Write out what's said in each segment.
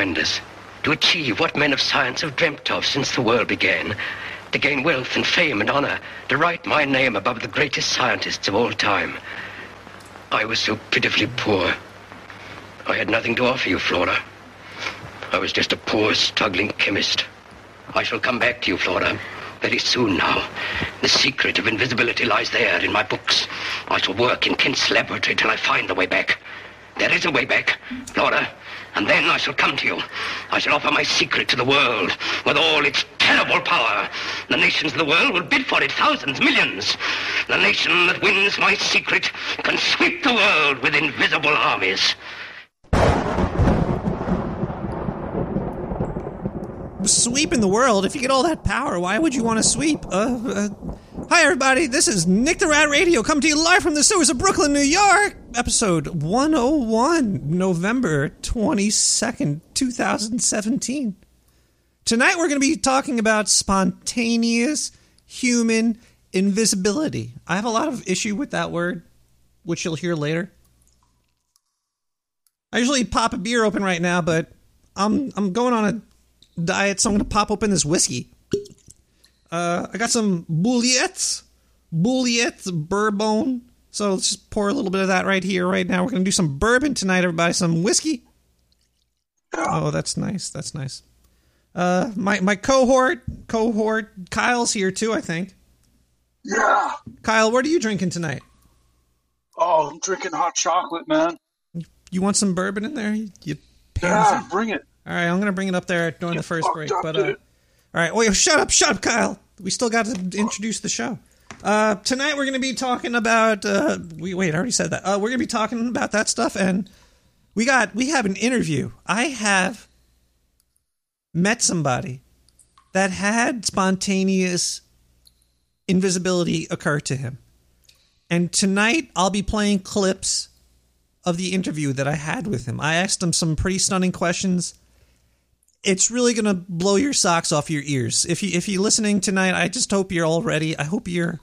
tremendous. To achieve what men of science have dreamt of since the world began. To gain wealth and fame and honor. To write my name above the greatest scientists of all time. I was so pitifully poor. I had nothing to offer you, Flora. I was just a poor, struggling chemist. I shall come back to you, Flora. Very soon now. The secret of invisibility lies there in my books. I shall work in Kent's laboratory till I find the way back. There is a way back, Flora. And then I shall come to you. I shall offer my secret to the world with all its terrible power. The nations of the world will bid for it, thousands, millions. The nation that wins my secret can sweep the world with invisible armies. Sweeping the world. If you get all that power, why would you want to sweep? Uh, uh, hi, everybody. This is Nick the Rat Radio, coming to you live from the sewers of Brooklyn, New York. Episode 101, November 22nd, 2017. Tonight, we're going to be talking about spontaneous human invisibility. I have a lot of issue with that word, which you'll hear later. I usually pop a beer open right now, but I'm I'm going on a diet, so I'm going to pop open this whiskey. Uh, I got some Bouillette, Bouillette Bourbon. So let's just pour a little bit of that right here, right now. We're going to do some bourbon tonight, everybody. Some whiskey. Oh, that's nice. That's nice. Uh, my my cohort, cohort, Kyle's here too. I think. Yeah. Kyle, what are you drinking tonight? Oh, I'm drinking hot chocolate, man. You want some bourbon in there? You Yeah, bring it. All right, I'm gonna bring it up there during the first break. But uh, all right, wait, shut up, shut up, Kyle. We still got to introduce the show. Uh, tonight we're gonna be talking about. Uh, we wait, I already said that. Uh, we're gonna be talking about that stuff, and we got we have an interview. I have met somebody that had spontaneous invisibility occur to him, and tonight I'll be playing clips of the interview that I had with him. I asked him some pretty stunning questions it's really gonna blow your socks off your ears. If you if you're listening tonight, I just hope you're all ready. I hope you're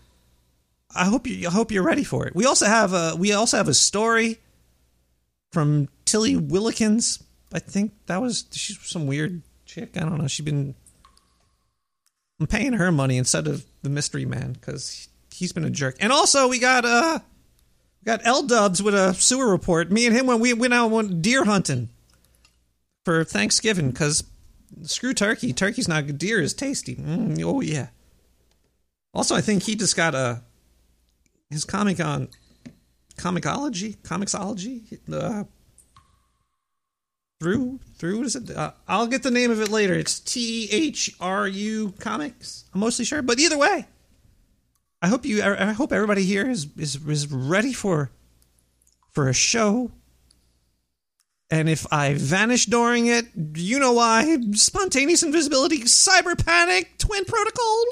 I hope you I hope you're ready for it. We also have a we also have a story from Tilly Willikins. I think that was she's some weird chick. I don't know. She's been I'm paying her money instead of the mystery man because he's been a jerk. And also we got uh we got L Dubs with a sewer report. Me and him when we went out deer hunting for Thanksgiving because screw turkey. Turkey's not good. Deer is tasty. Mm, oh yeah. Also, I think he just got a his comic on comicology, comiXology. Uh, through through what is it? Uh, I'll get the name of it later. It's T H R U Comics. I'm mostly sure, but either way, I hope you. I hope everybody here is is is ready for for a show and if I vanish during it, you know why. Spontaneous invisibility, cyber panic, twin protocol.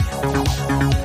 Rocket ship.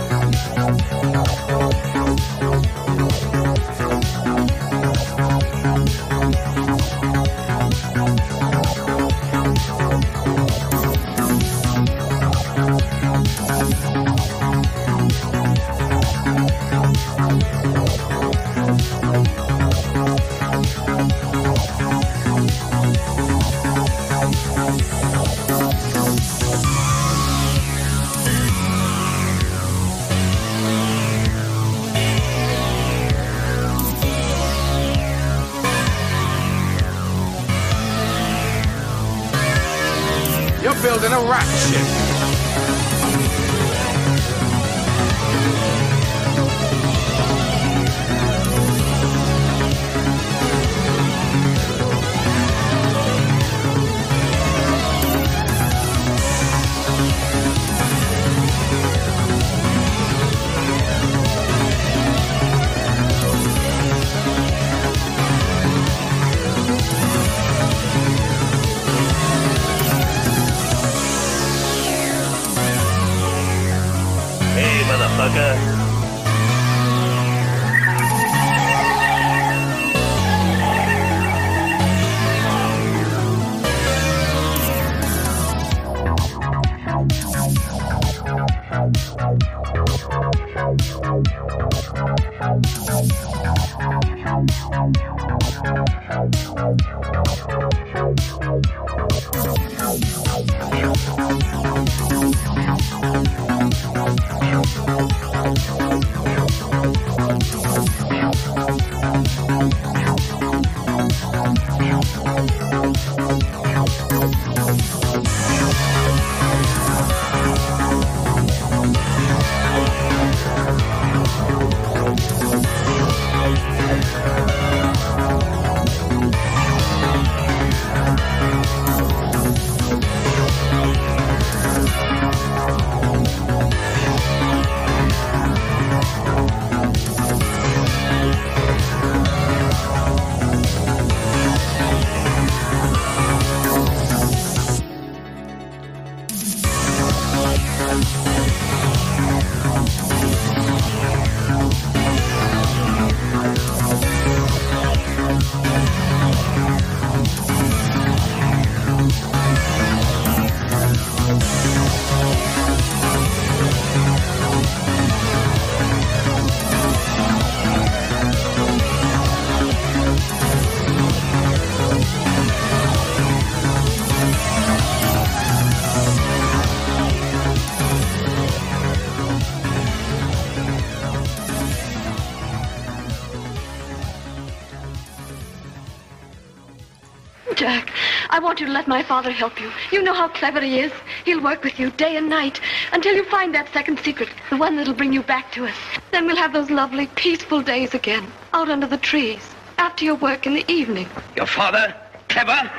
Want you to let my father help you. You know how clever he is. He'll work with you day and night until you find that second secret, the one that'll bring you back to us. Then we'll have those lovely, peaceful days again, out under the trees, after your work in the evening. Your father? Clever?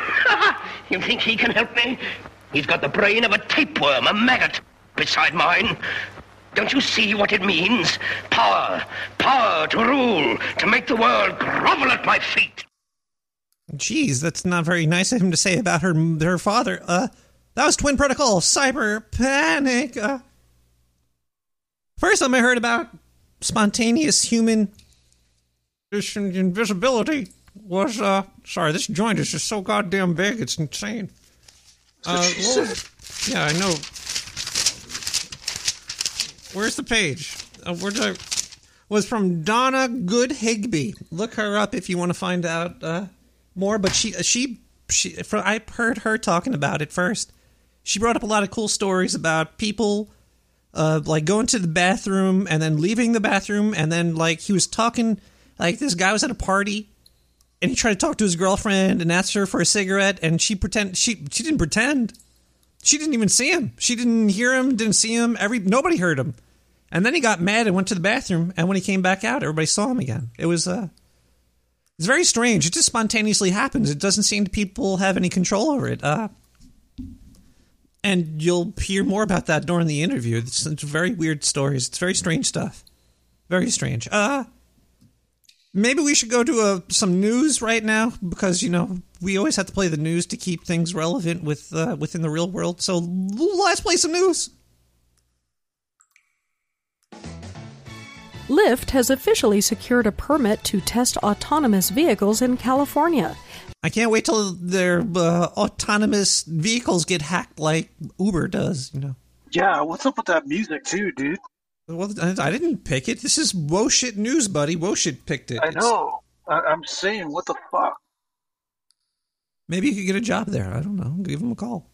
you think he can help me? He's got the brain of a tapeworm, a maggot, beside mine. Don't you see what it means? Power. Power to rule, to make the world grovel at my feet. Jeez, that's not very nice of him to say about her her father. Uh, that was Twin Protocol Cyber Panic. Uh, first time I heard about spontaneous human invisibility was uh sorry, this joint is just so goddamn big, it's insane. Uh, yeah, I know. Where's the page? Uh, where did I? Was from Donna Good Higbee. Look her up if you want to find out uh, more. But she she she. I heard her talking about it first. She brought up a lot of cool stories about people uh, like going to the bathroom and then leaving the bathroom and then like he was talking like this guy was at a party and he tried to talk to his girlfriend and asked her for a cigarette and she pretend she she didn't pretend she didn't even see him she didn't hear him didn't see him every nobody heard him and then he got mad and went to the bathroom and when he came back out everybody saw him again it was uh it's very strange it just spontaneously happens it doesn't seem to people have any control over it uh and you'll hear more about that during the interview. It's, it's very weird stories. It's very strange stuff. Very strange. Uh maybe we should go to uh, some news right now because you know we always have to play the news to keep things relevant with uh, within the real world. So let's play some news. Lyft has officially secured a permit to test autonomous vehicles in California. I can't wait till their uh, autonomous vehicles get hacked like Uber does. You know. Yeah, what's up with that music too, dude? Well, I I didn't pick it. This is Woshit News, buddy. Woshit picked it. I know. I- I'm saying, what the fuck? Maybe you could get a job there. I don't know. Give them a call.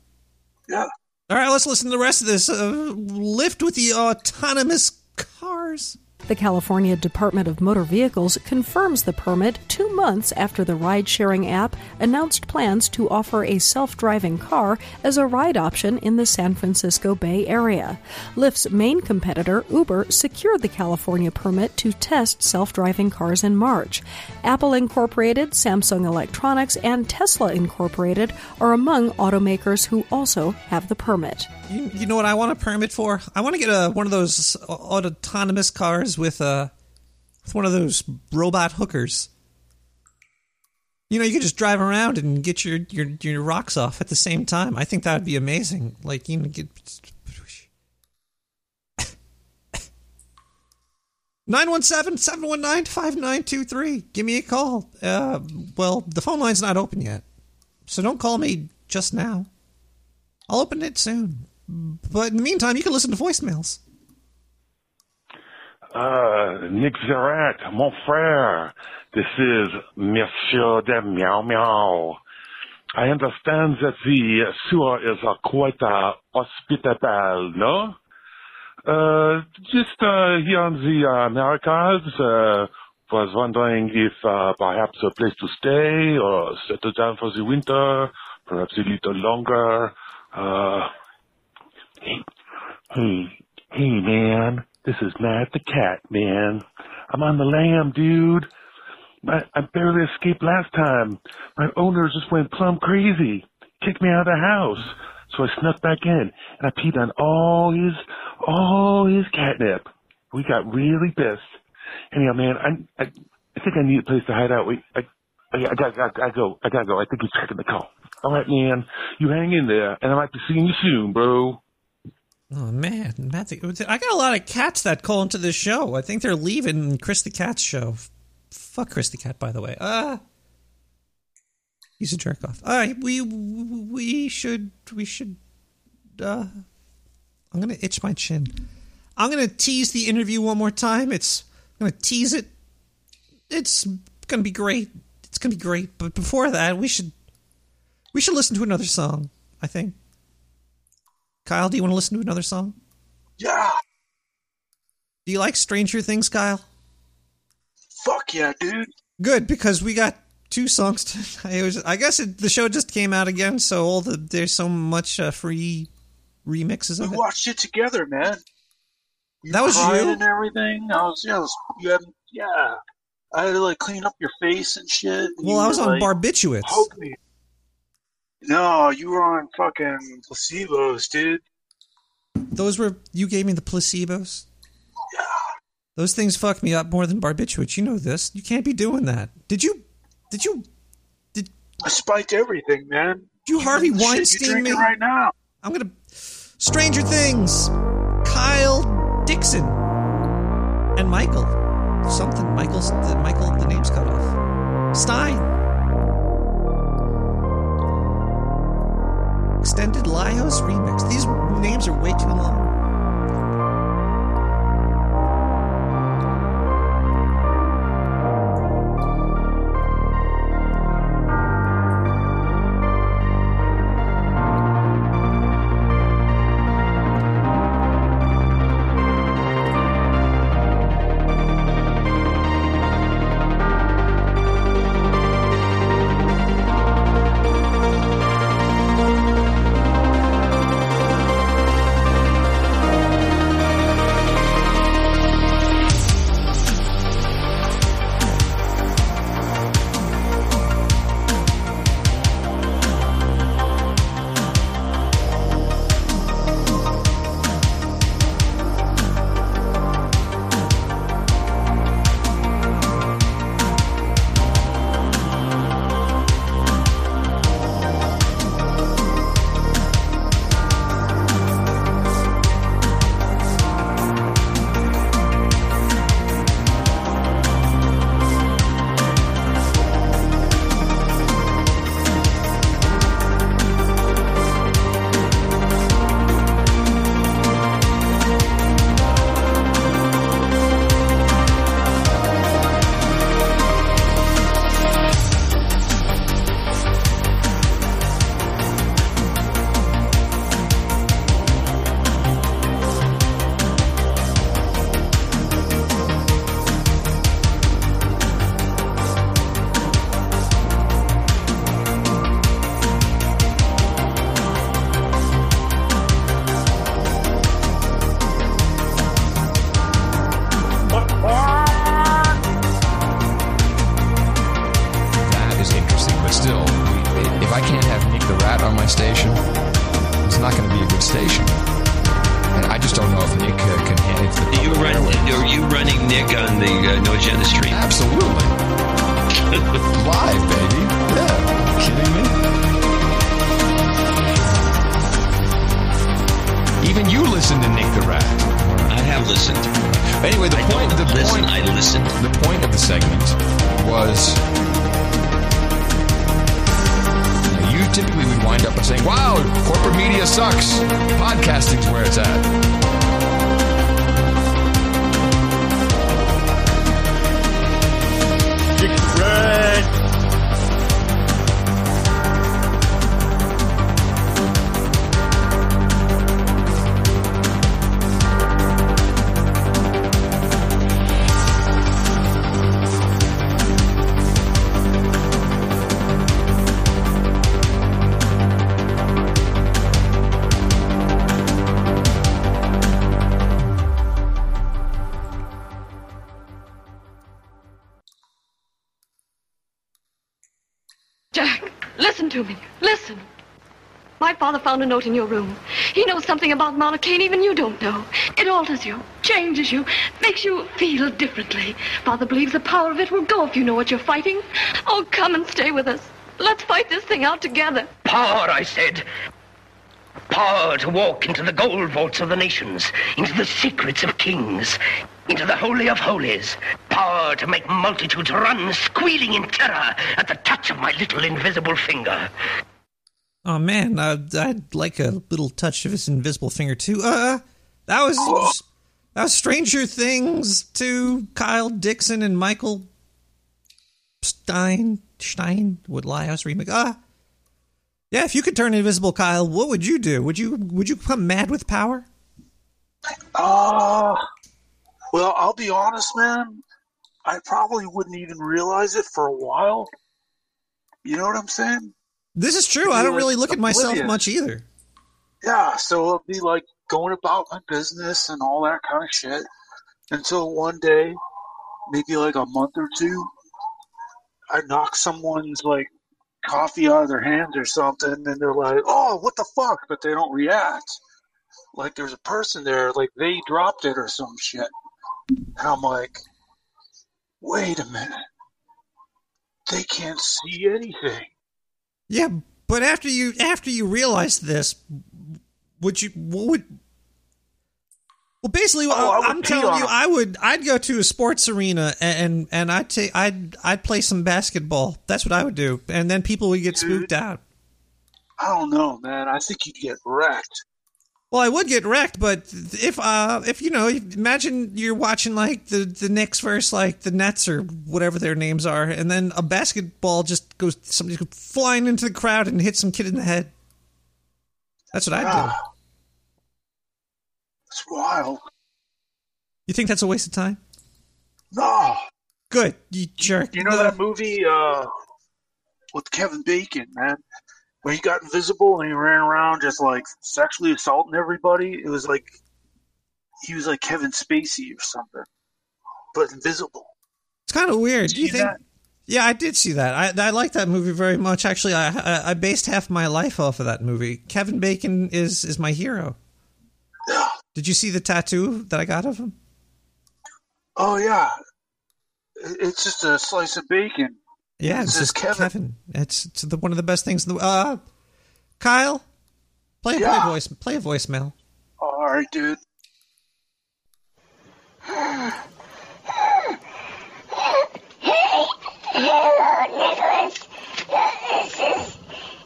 Yeah. All right, let's listen to the rest of this. Uh, Lyft with the autonomous cars. The California Department of Motor Vehicles confirms the permit two months after the ride sharing app announced plans to offer a self driving car as a ride option in the San Francisco Bay Area. Lyft's main competitor, Uber, secured the California permit to test self driving cars in March. Apple Incorporated, Samsung Electronics, and Tesla Incorporated are among automakers who also have the permit. You, you know what I want a permit for? I want to get a one of those autonomous cars with uh with one of those robot hookers. You know, you could just drive around and get your your your rocks off at the same time. I think that would be amazing. Like you know, get 917-719-5923. Give me a call. Uh, well, the phone line's not open yet. So don't call me just now. I'll open it soon. But in the meantime, you can listen to voicemails. Uh, Nick Zerat, mon frère. This is Monsieur de Meow Meow. I understand that the sewer is uh, quite uh, hospitable, no? Uh, just uh, here in the uh, Americas, uh, was wondering if uh, perhaps a place to stay or settle down for the winter, perhaps a little longer. Uh, hey, hey, man, this is Matt the cat, man. I'm on the lam, dude. My, I barely escaped last time. My owners just went plumb crazy, kicked me out of the house. So I snuck back in and I peed on all his, all his catnip. We got really pissed. Anyhow, man, I, I, I think I need a place to hide out. Wait, I, I, I gotta, I gotta go. I gotta go. I think he's checking the call. All right, man. You hang in there, and I might be seeing you soon, bro. Oh man, Matt, I got a lot of cats that call into this show. I think they're leaving Chris the Cat's show. Fuck Chris the Cat, by the way. Uh he's a jerk off. All right, we we should we should. Uh, I'm gonna itch my chin. I'm gonna tease the interview one more time. It's I'm gonna tease it. It's gonna be great. It's gonna be great. But before that, we should we should listen to another song. I think. Kyle, do you want to listen to another song? Yeah. Do you like Stranger Things, Kyle? Fuck yeah, dude. Good because we got two songs. To, I, was, I guess it, the show just came out again, so all the there's so much uh, free remixes We of it. We watched it together, man. You That was you? and everything. I was, yeah, I was, you had, yeah. I had to like clean up your face and shit. and Well, I was on like, barbiturates. Poke me. No, you were on fucking placebos, dude. Those were you gave me the placebos. Yeah. Those things fucked me up more than barbiturates. You know this. You can't be doing that. Did you? Did you? Did I spiked everything, man. Did you Harvey Weinstein me? right now. I'm gonna. Stranger Things. Kyle Dixon and Michael. Something. Michael's. The, Michael. The name's cut off. Stein. Extended Lios remix. These names are way too long. Jack, listen to me. Listen. My father found a note in your room. He knows something about Monocane even you don't know. It alters you, changes you, makes you feel differently. Father believes the power of it will go if you know what you're fighting. Oh, come and stay with us. Let's fight this thing out together. Power, I said. Power to walk into the gold vaults of the nations, into the secrets of kings, into the Holy of Holies. Power to make multitudes run squealing in terror at the touch of my little invisible finger. Oh man, uh, I'd like a little touch of his invisible finger too. Uh, that was that was Stranger Things to Kyle Dixon and Michael Stein Stein would lie. I was remake. Uh, yeah, if you could turn invisible, Kyle, what would you do? Would you would you become mad with power? Uh, well, I'll be honest, man. I probably wouldn't even realize it for a while. You know what I'm saying? This is true. I don't really look at myself much either. Yeah, so it'll be like going about my business and all that kind of shit until one day, maybe like a month or two, I knock someone's like coffee out of their hands or something, and they're like, "Oh, what the fuck?" But they don't react. Like there's a person there, like they dropped it or some shit. And I'm like, wait a minute, they can't see anything. Yeah, but after you after you realize this, would you what would well, basically, Oh, I uh, would I'm telling you. I would, I'd go to a sports arena and and I'd take, I'd, I'd play some basketball. That's what I would do, and then people would get spooked out. I don't know, man. I think you'd get wrecked. Well, I would get wrecked, but if, uh, if you know, imagine you're watching like the the Knicks versus like the Nets or whatever their names are, and then a basketball just goes, somebody goes flying into the crowd and hits some kid in the head. That's what I'd do. Ah, it's wild. You think that's a waste of time? No, Good, you jerk. you know that movie uh, with Kevin Bacon, man, where he got invisible and he ran around just like sexually assaulting everybody. It was like he was like Kevin Spacey or something, but invisible. It's kind of weird. Do you think? that? Yeah, I did see that. I I like that movie very much. Actually, I, I I based half my life off of that movie. Kevin Bacon is is my hero. Did you see the tattoo that I got of him? Oh yeah, it's just a slice of bacon. Yeah, It it's says just Kevin. Kevin. It's it's the, one of the best things in the. Uh, Kyle, play play Yeah. a voice play a voicemail. All right, dude. Hello, Nicholas. This is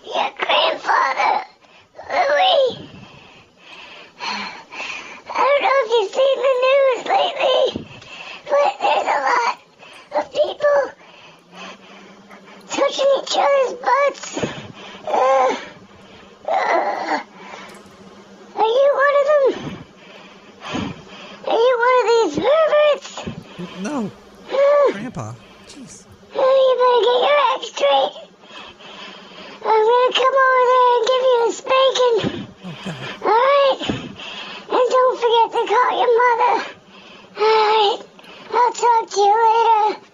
your grandfather, Louis. I don't know if you've seen the news lately, but there's a lot of people touching each other's butts. Uh, uh, are you one of them? Are you one of these perverts? No, Grandpa. Jeez. Oh, you better get your act straight. I'm gonna come over there and give you a spanking. Oh God. Alright? And don't forget to call your mother. Alright? I'll talk to you later.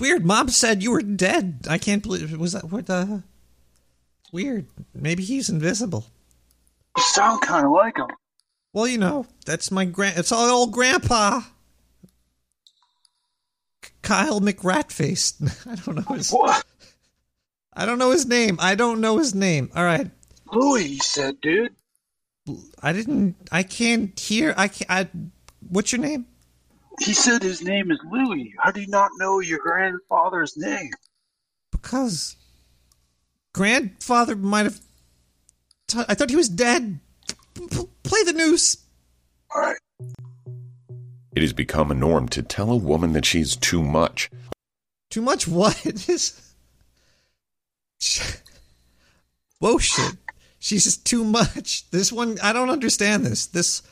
Weird. Mom said you were dead. I can't believe was that what the. Weird. Maybe he's invisible. You sound kind of like him. Well, you know, that's my grand. It's all old grandpa. Kyle McRatface. I don't know his. What? I don't know his name. I don't know his name. All right, Louis, said, dude. I didn't. I can't hear. I can't. I, what's your name? He said his name is Louis. How do you not know your grandfather's name? Because grandfather might have. T- I thought he was dead. P- p- play the news. All right. It has become a norm to tell a woman that she's too much. Too much what? Is Whoa shit. She's just too much. This one I don't understand this. This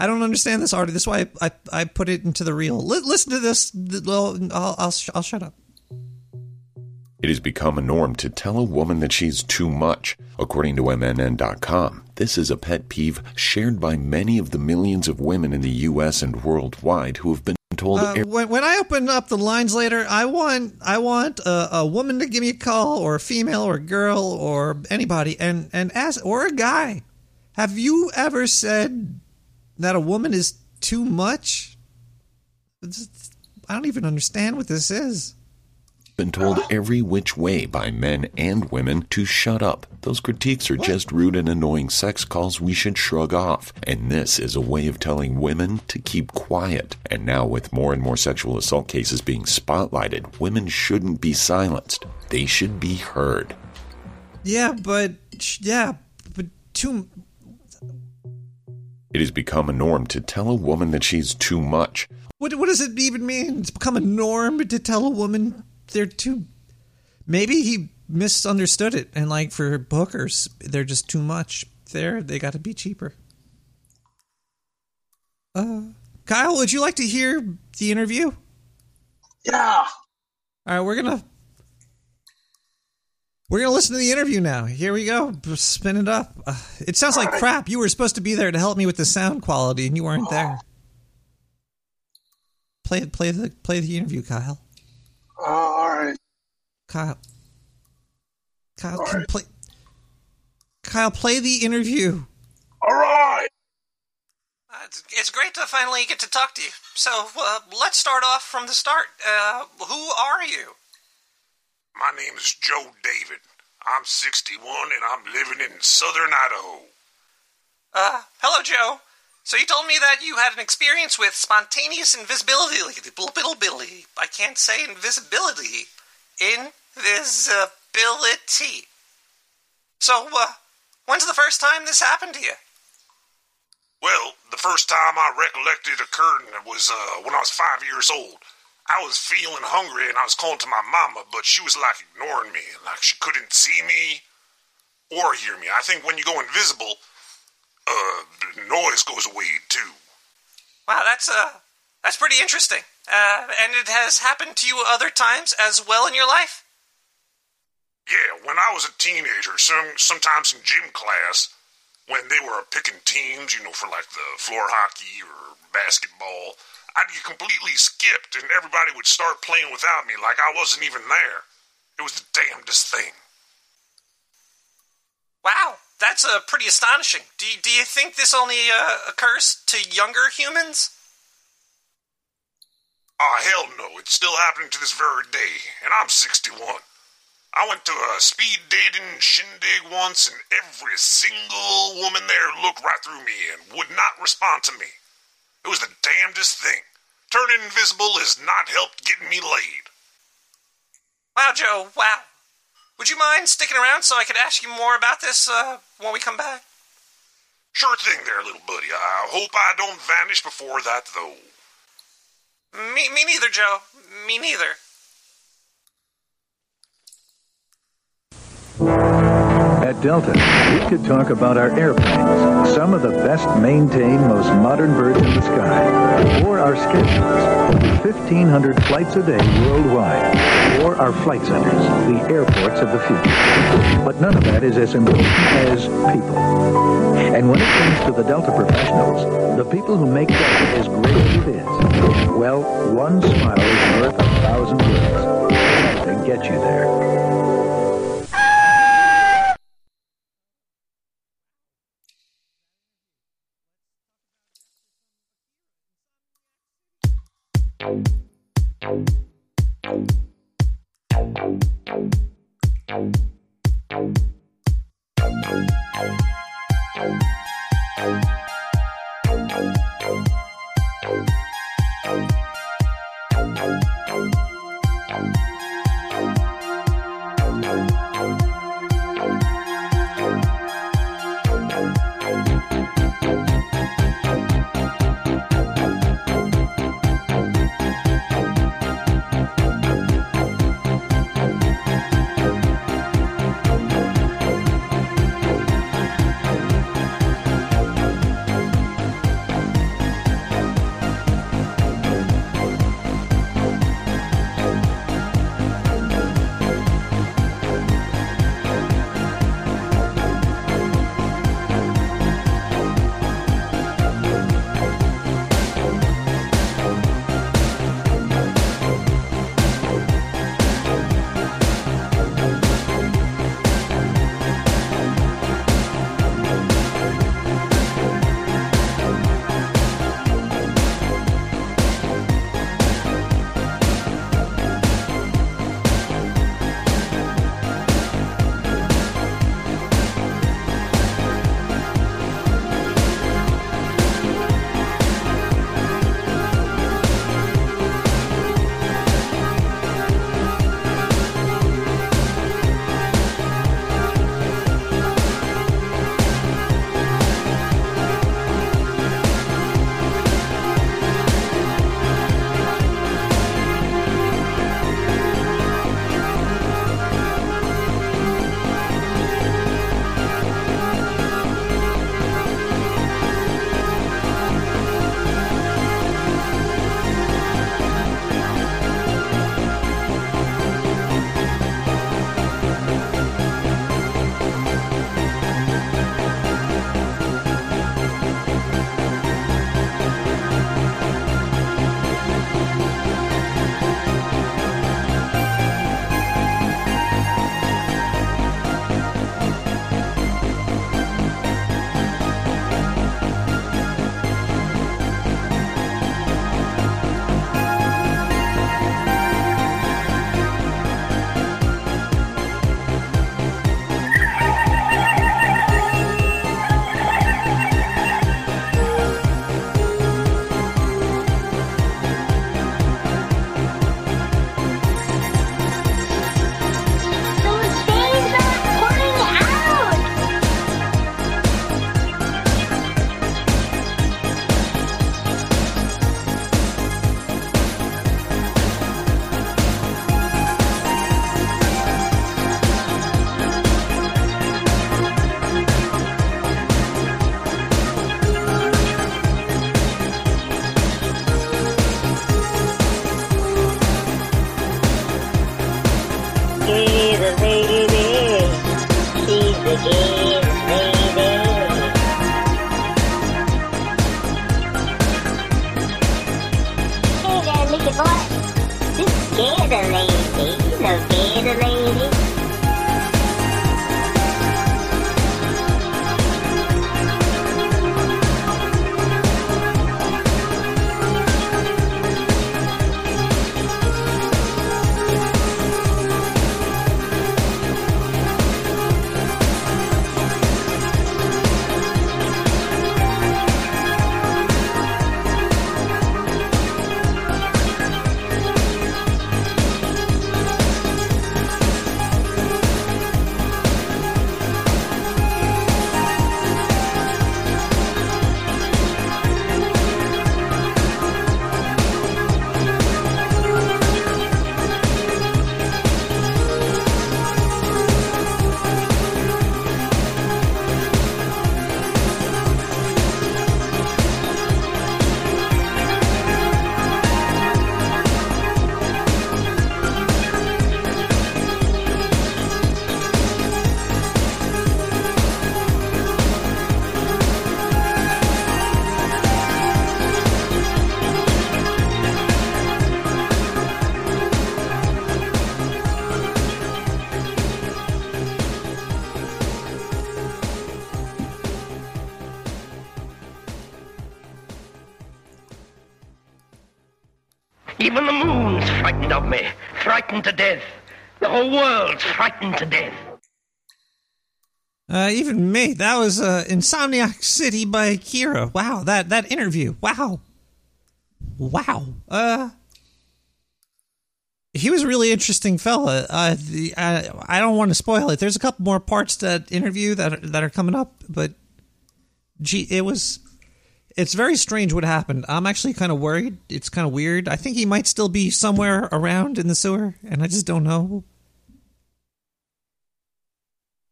I don't understand this already. This is why I, I, I put it into the reel. Li- listen to this. Well, I'll, I'll, I'll shut up. It has become a norm to tell a woman that she's too much. According to MNN.com, this is a pet peeve shared by many of the millions of women in the U.S. and worldwide who have been told. Uh, when, when I open up the lines later, I want I want a, a woman to give me a call, or a female, or a girl, or anybody, and and ask, or a guy. Have you ever said that a woman is too much? It's- I don't even understand what this is. been told ah. every which way by men and women to shut up. Those critiques are just rude and annoying sex calls we should shrug off. And this is a way of telling women to keep quiet. And now, with more and more sexual assault cases being spotlighted, women shouldn't be silenced. They should be heard. Yeah, but yeah, but too. It has become a norm to tell a woman that she's too much. What what does it even mean? It's become a norm to tell a woman they're too. Maybe he misunderstood it, and like for hookers, they're just too much. There, they got to be cheaper. Uh, Kyle, would you like to hear the interview? Yeah. All right, we're gonna we're gonna listen to the interview now. Here we go. Spin it up. Uh, it sounds like crap. You were supposed to be there to help me with the sound quality, and you weren't there. Play it. Play the play the interview, Kyle. Uh, all right. Kyle. Kyle, can play. Kyle, play the interview. All right. Uh, it's, it's great to finally get to talk to you. So uh, let's start off from the start. Uh, who are you? My name is Joe David. I'm 61 and I'm living in southern Idaho. Uh, hello, Joe. So you told me that you had an experience with spontaneous invisibility. Invisibility. I can't say invisibility. Invisibility. So, uh, when's the first time this happened to you? Well, the first time I recollected occurred it was uh, when I was five years old. I was feeling hungry and I was calling to my mama, but she was like ignoring me, like she couldn't see me or hear me. I think when you go invisible, uh, the noise goes away too. Wow, that's uh, that's pretty interesting. Uh, and it has happened to you other times as well in your life. Yeah, when I was a teenager, some sometimes in gym class, when they were picking teams, you know, for like the floor hockey or basketball, I'd get completely skipped and everybody would start playing without me like I wasn't even there. It was the damnedest thing. Wow, that's uh, pretty astonishing. Do you, do you think this only uh, occurs to younger humans? Oh, hell no, it's still happening to this very day, and I'm 61. I went to a speed dating shindig once, and every single woman there looked right through me and would not respond to me. It was the damnedest thing. Turning invisible has not helped getting me laid. Wow, Joe, wow. Would you mind sticking around so I could ask you more about this uh, when we come back? Sure thing there, little buddy. I hope I don't vanish before that, though. Me, me neither, Joe. Me neither. At Delta, we could talk about our airplanes, some of the best maintained, most modern birds in the sky, or our schedules, over 1,500 flights a day worldwide, or our flight centers, the airports of the future. But none of that is as important as people. And when it comes to the Delta professionals, the people who make Delta as great as it is, well, one smile is worth a thousand words. Delta get you there. Whole world's frightened to death. Uh, even me. That was uh, Insomniac City by Kira. Wow, that that interview. Wow, wow. Uh, he was a really interesting fella. Uh, the, I, I don't want to spoil it. There's a couple more parts to that interview that are, that are coming up, but gee, it was. It's very strange what happened. I'm actually kind of worried. It's kind of weird. I think he might still be somewhere around in the sewer, and I just don't know.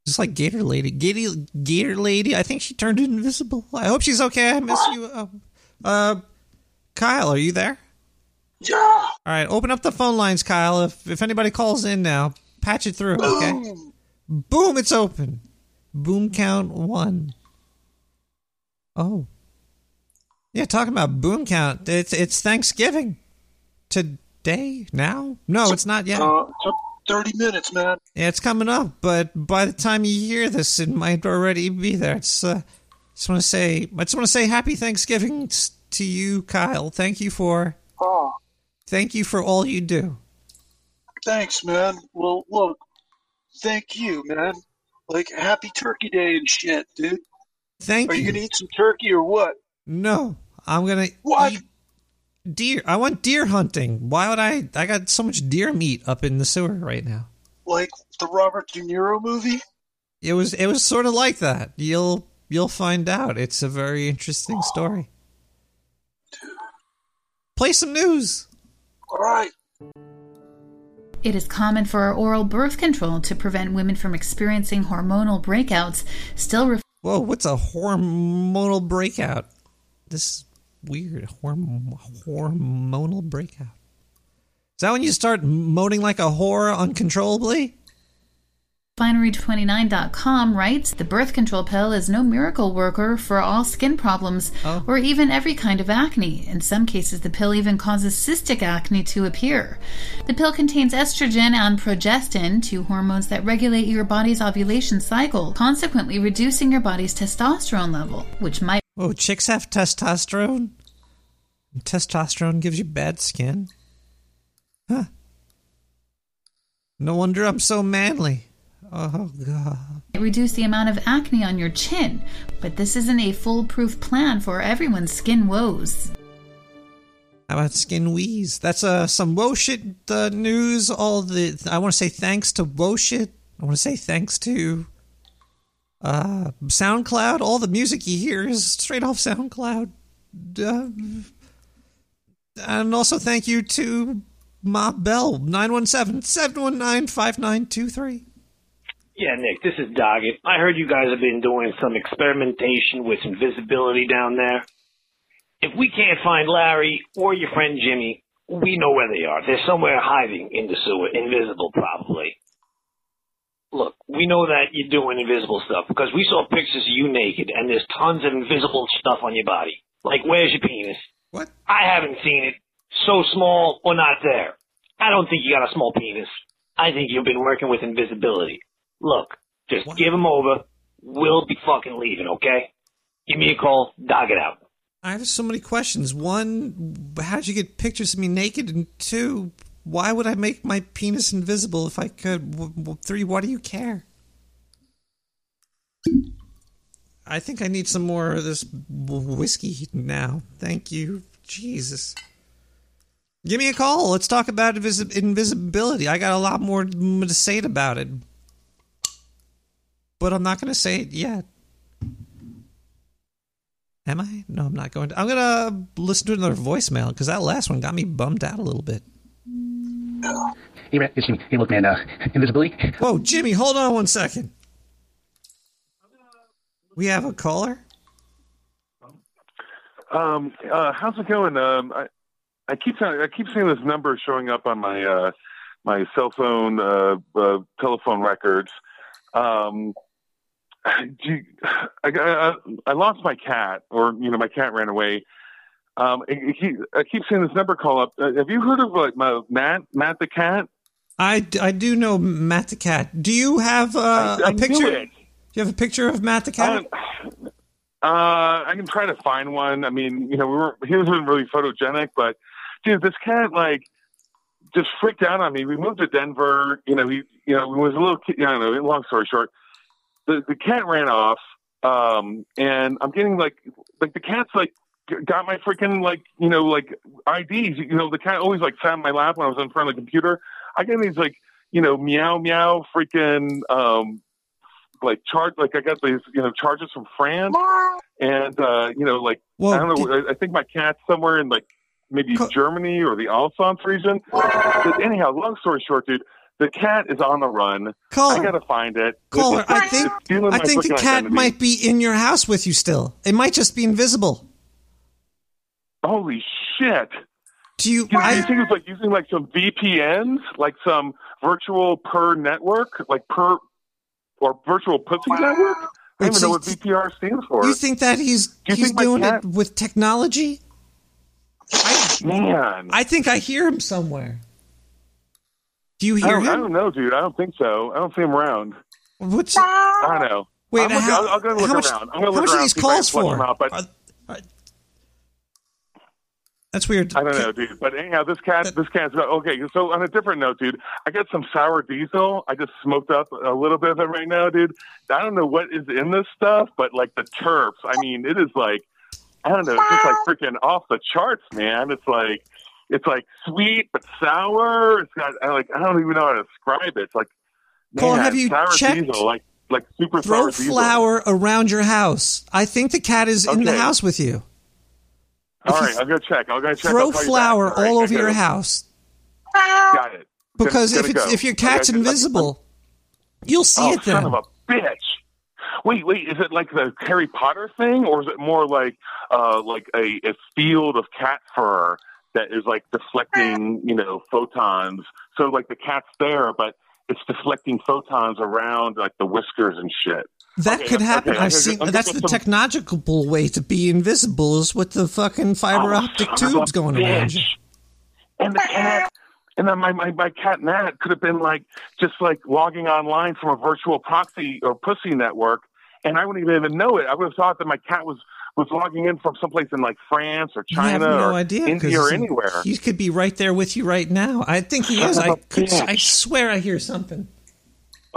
Just like Gator Lady, Gator, Gator Lady. I think she turned invisible. I hope she's okay. I miss you. Uh, uh, Kyle, are you there? Yeah. All right, open up the phone lines, Kyle. If if anybody calls in now, patch it through. Okay. Boom. Boom! It's open. Boom count one. Oh. Yeah, talking about boom count. It's it's Thanksgiving today now. No, it's not yet. Uh, 30 minutes, man. Yeah, it's coming up, but by the time you hear this, it might already be there. It's uh, just want to say, I just want to say happy Thanksgiving to you, Kyle. Thank you for, Oh, thank you for all you do. thanks, man. Well, look, thank you, man. Like, happy Turkey Day and shit, dude. Thank Are you you. gonna eat some turkey or what? No, I'm gonna What? eat deer. I want deer hunting. Why would I? I got so much deer meat up in the sewer right now. Like the Robert De Niro movie? It was it was sort of like that. You'll you'll find out. It's a very interesting story. Play some news. All right. It is common for oral birth control to prevent women from experiencing hormonal breakouts, still ref- Whoa, what's a hormonal breakout? This is weird. Horm- hormonal breakout. Is that when you start moaning like a whore uncontrollably? Refinery29.com writes The birth control pill is no miracle worker for all skin problems Oh. or even every kind of acne. In some cases, the pill even causes cystic acne to appear. The pill contains estrogen and progestin, two hormones that regulate your body's ovulation cycle, consequently reducing your body's testosterone level, which might Whoa, chicks have testosterone? Testosterone gives you bad skin? Huh. No wonder I'm so manly. Oh, God. reduce the amount of acne on your chin, but this isn't a foolproof plan for everyone's skin woes. How about skin wheeze? That's uh, some woe shit uh, news. All the I want to say thanks to woe shit. I want to say thanks to uh, SoundCloud. All the music you hear is straight off SoundCloud. Uh, and also thank you to Ma Bell 917-719-5923. Yeah, Nick, this is Doggett. I heard you guys have been doing some experimentation with invisibility down there. If we can't find Larry or your friend Jimmy, we know where they are. They're somewhere hiding in the sewer, invisible probably. Look, we know that you're doing invisible stuff because we saw pictures of you naked and there's tons of invisible stuff on your body. Like, where's your penis? What? I haven't seen it. So small or not there. I don't think you got a small penis. I think you've been working with invisibility. Look, just give him over. We'll be fucking leaving, okay? Give me a call. Dog it out. I have so many questions. One, how'd you get pictures of me naked? And two, why would I make my penis invisible if I could? Three, why do you care? I think I need some more of this whiskey now. Thank you. Jesus. Give me a call. Let's talk about invis- invisibility. I got a lot more to say about it. But I'm not going to say it yet. Am I? No, I'm not going to. I'm going to listen to another voicemail because that last one got me bummed out a little bit. Hey, Rat, it's Jimmy. Hey, look, man, uh, invisibility. Whoa, Jimmy, hold on one second. We have a caller? Um, uh, how's it going? Um, I, I keep I keep seeing this number showing up on my uh, my cell phone uh, uh, telephone records. Um, do you, I, I, I lost my cat, or you know, my cat ran away. Um, I keep seeing this number call up. Uh, have you heard of like my, Matt Matt the cat? I, I do know Matt the cat. Do you have uh, I- I a picture? Do you have a picture of Matt the cat? Uh, I can try to find one. I mean, you know, we were he wasn't really photogenic, but dude, this cat like just freaked out on me. We moved to Denver. You know, he, you know, we was a little. kid- I don't know. Long story short, the the cat ran off, um, and I'm getting like, like the cat's like got my freaking like, you know, like IDs. You know, the cat always like sat in my lap when I was in front of the computer. I get these like, you know, meow meow freaking. um like charge like I got these you know charges from France and uh you know like Well, I don't know I- I think my cat's somewhere in like maybe Germany or the Alsace region. But anyhow, long story short, dude, the cat is on the run. Caller. I gotta find it. Caller, It's- I think I think the cat identity. might be in your house with you still. It might just be invisible. Holy shit! Do you? Do you think it's like using like some VPNs, like some virtual per network, like per or virtual pussy network? I don't even know what VPR stands for. You think that he's Do you he's doing cat- it with technology? Man, I think I hear him somewhere. Do you hear don't, I don't know, dude. I don't think so. I don't see him around. What's I don't know. Wait, I'm how- I'll, I'll go look how much- around. I'm gonna how look much are these see if I can calls for? out, but That's weird. I don't know, dude. But anyhow, this cat, this cat's okay. So on a different note, dude, I got some sour diesel. I just smoked up a little bit of it right now, dude. I don't know what is in this stuff, but like the terps, I mean, it is like, I don't know, it's just like freaking off the charts, man. It's like, it's like sweet but sour. It's got I like I don't even know how to describe it. It's like, Cole, man, have you sour checked- diesel, like like super Throw sour diesel. flour around your house. I think the cat is in the house with you. All right, I'll go check. I'll go check. Throw I'll call you flour back. All right, all over your house Got it. because Gonna- if gonna it's, if your cat's invisible, you'll see oh, it then. son of a bitch. Wait, wait. Is it like the Harry Potter thing, or is it more like uh, like a, a field of cat fur that is like deflecting, you know, photons? So like the cat's there, but it's deflecting photons around like the whiskers and shit. That Okay, could happen. okay, I've seen. I'm That's the some- technological way to be invisible is with the fucking fiber Oh, optic son of a tubes going around you. And the cat, and then my, my, my cat Nat could have been like just like logging online from a virtual proxy or pussy network, and I wouldn't even know it. I would have thought that my cat was was logging in from someplace in like France or China no or idea, India or anywhere. He could be right there with you right now. I think he is. I could. I swear I hear something.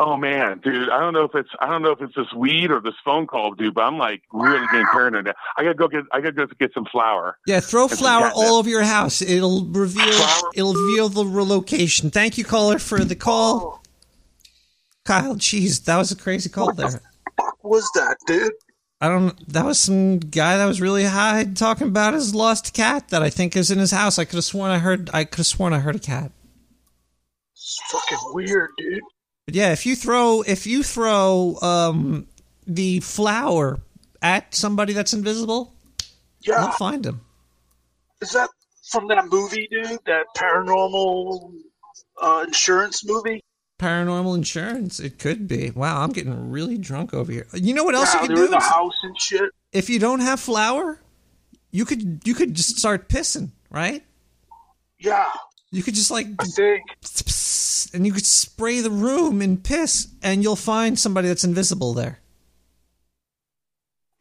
Oh man, dude, I don't know if it's I don't know if it's this weed or this phone call, dude, but I'm like really getting paranoid. now. I gotta go get I gotta go get some flour. Yeah, throw flour all over your house. It'll reveal. It'll reveal the location. Thank you, caller, for the call. Oh. Kyle, jeez, that was a crazy call there. fuck was that, dude? I don't. That was some guy that was really high talking about his lost cat that I think is in his house. I could have sworn I heard. I could have sworn I heard a cat. It's fucking weird, dude. But yeah, if you throw if you throw um the flour at somebody that's invisible, Yeah. you'll find him. Is that from that movie, dude? That paranormal uh, insurance movie? Paranormal insurance. It could be. Wow, I'm getting really drunk over here. You know what else yeah, you can in do? the house and shit. If you don't have flour, you could you could just start pissing, right? Yeah, You could just like and you could spray the room in piss and you'll find somebody that's invisible there.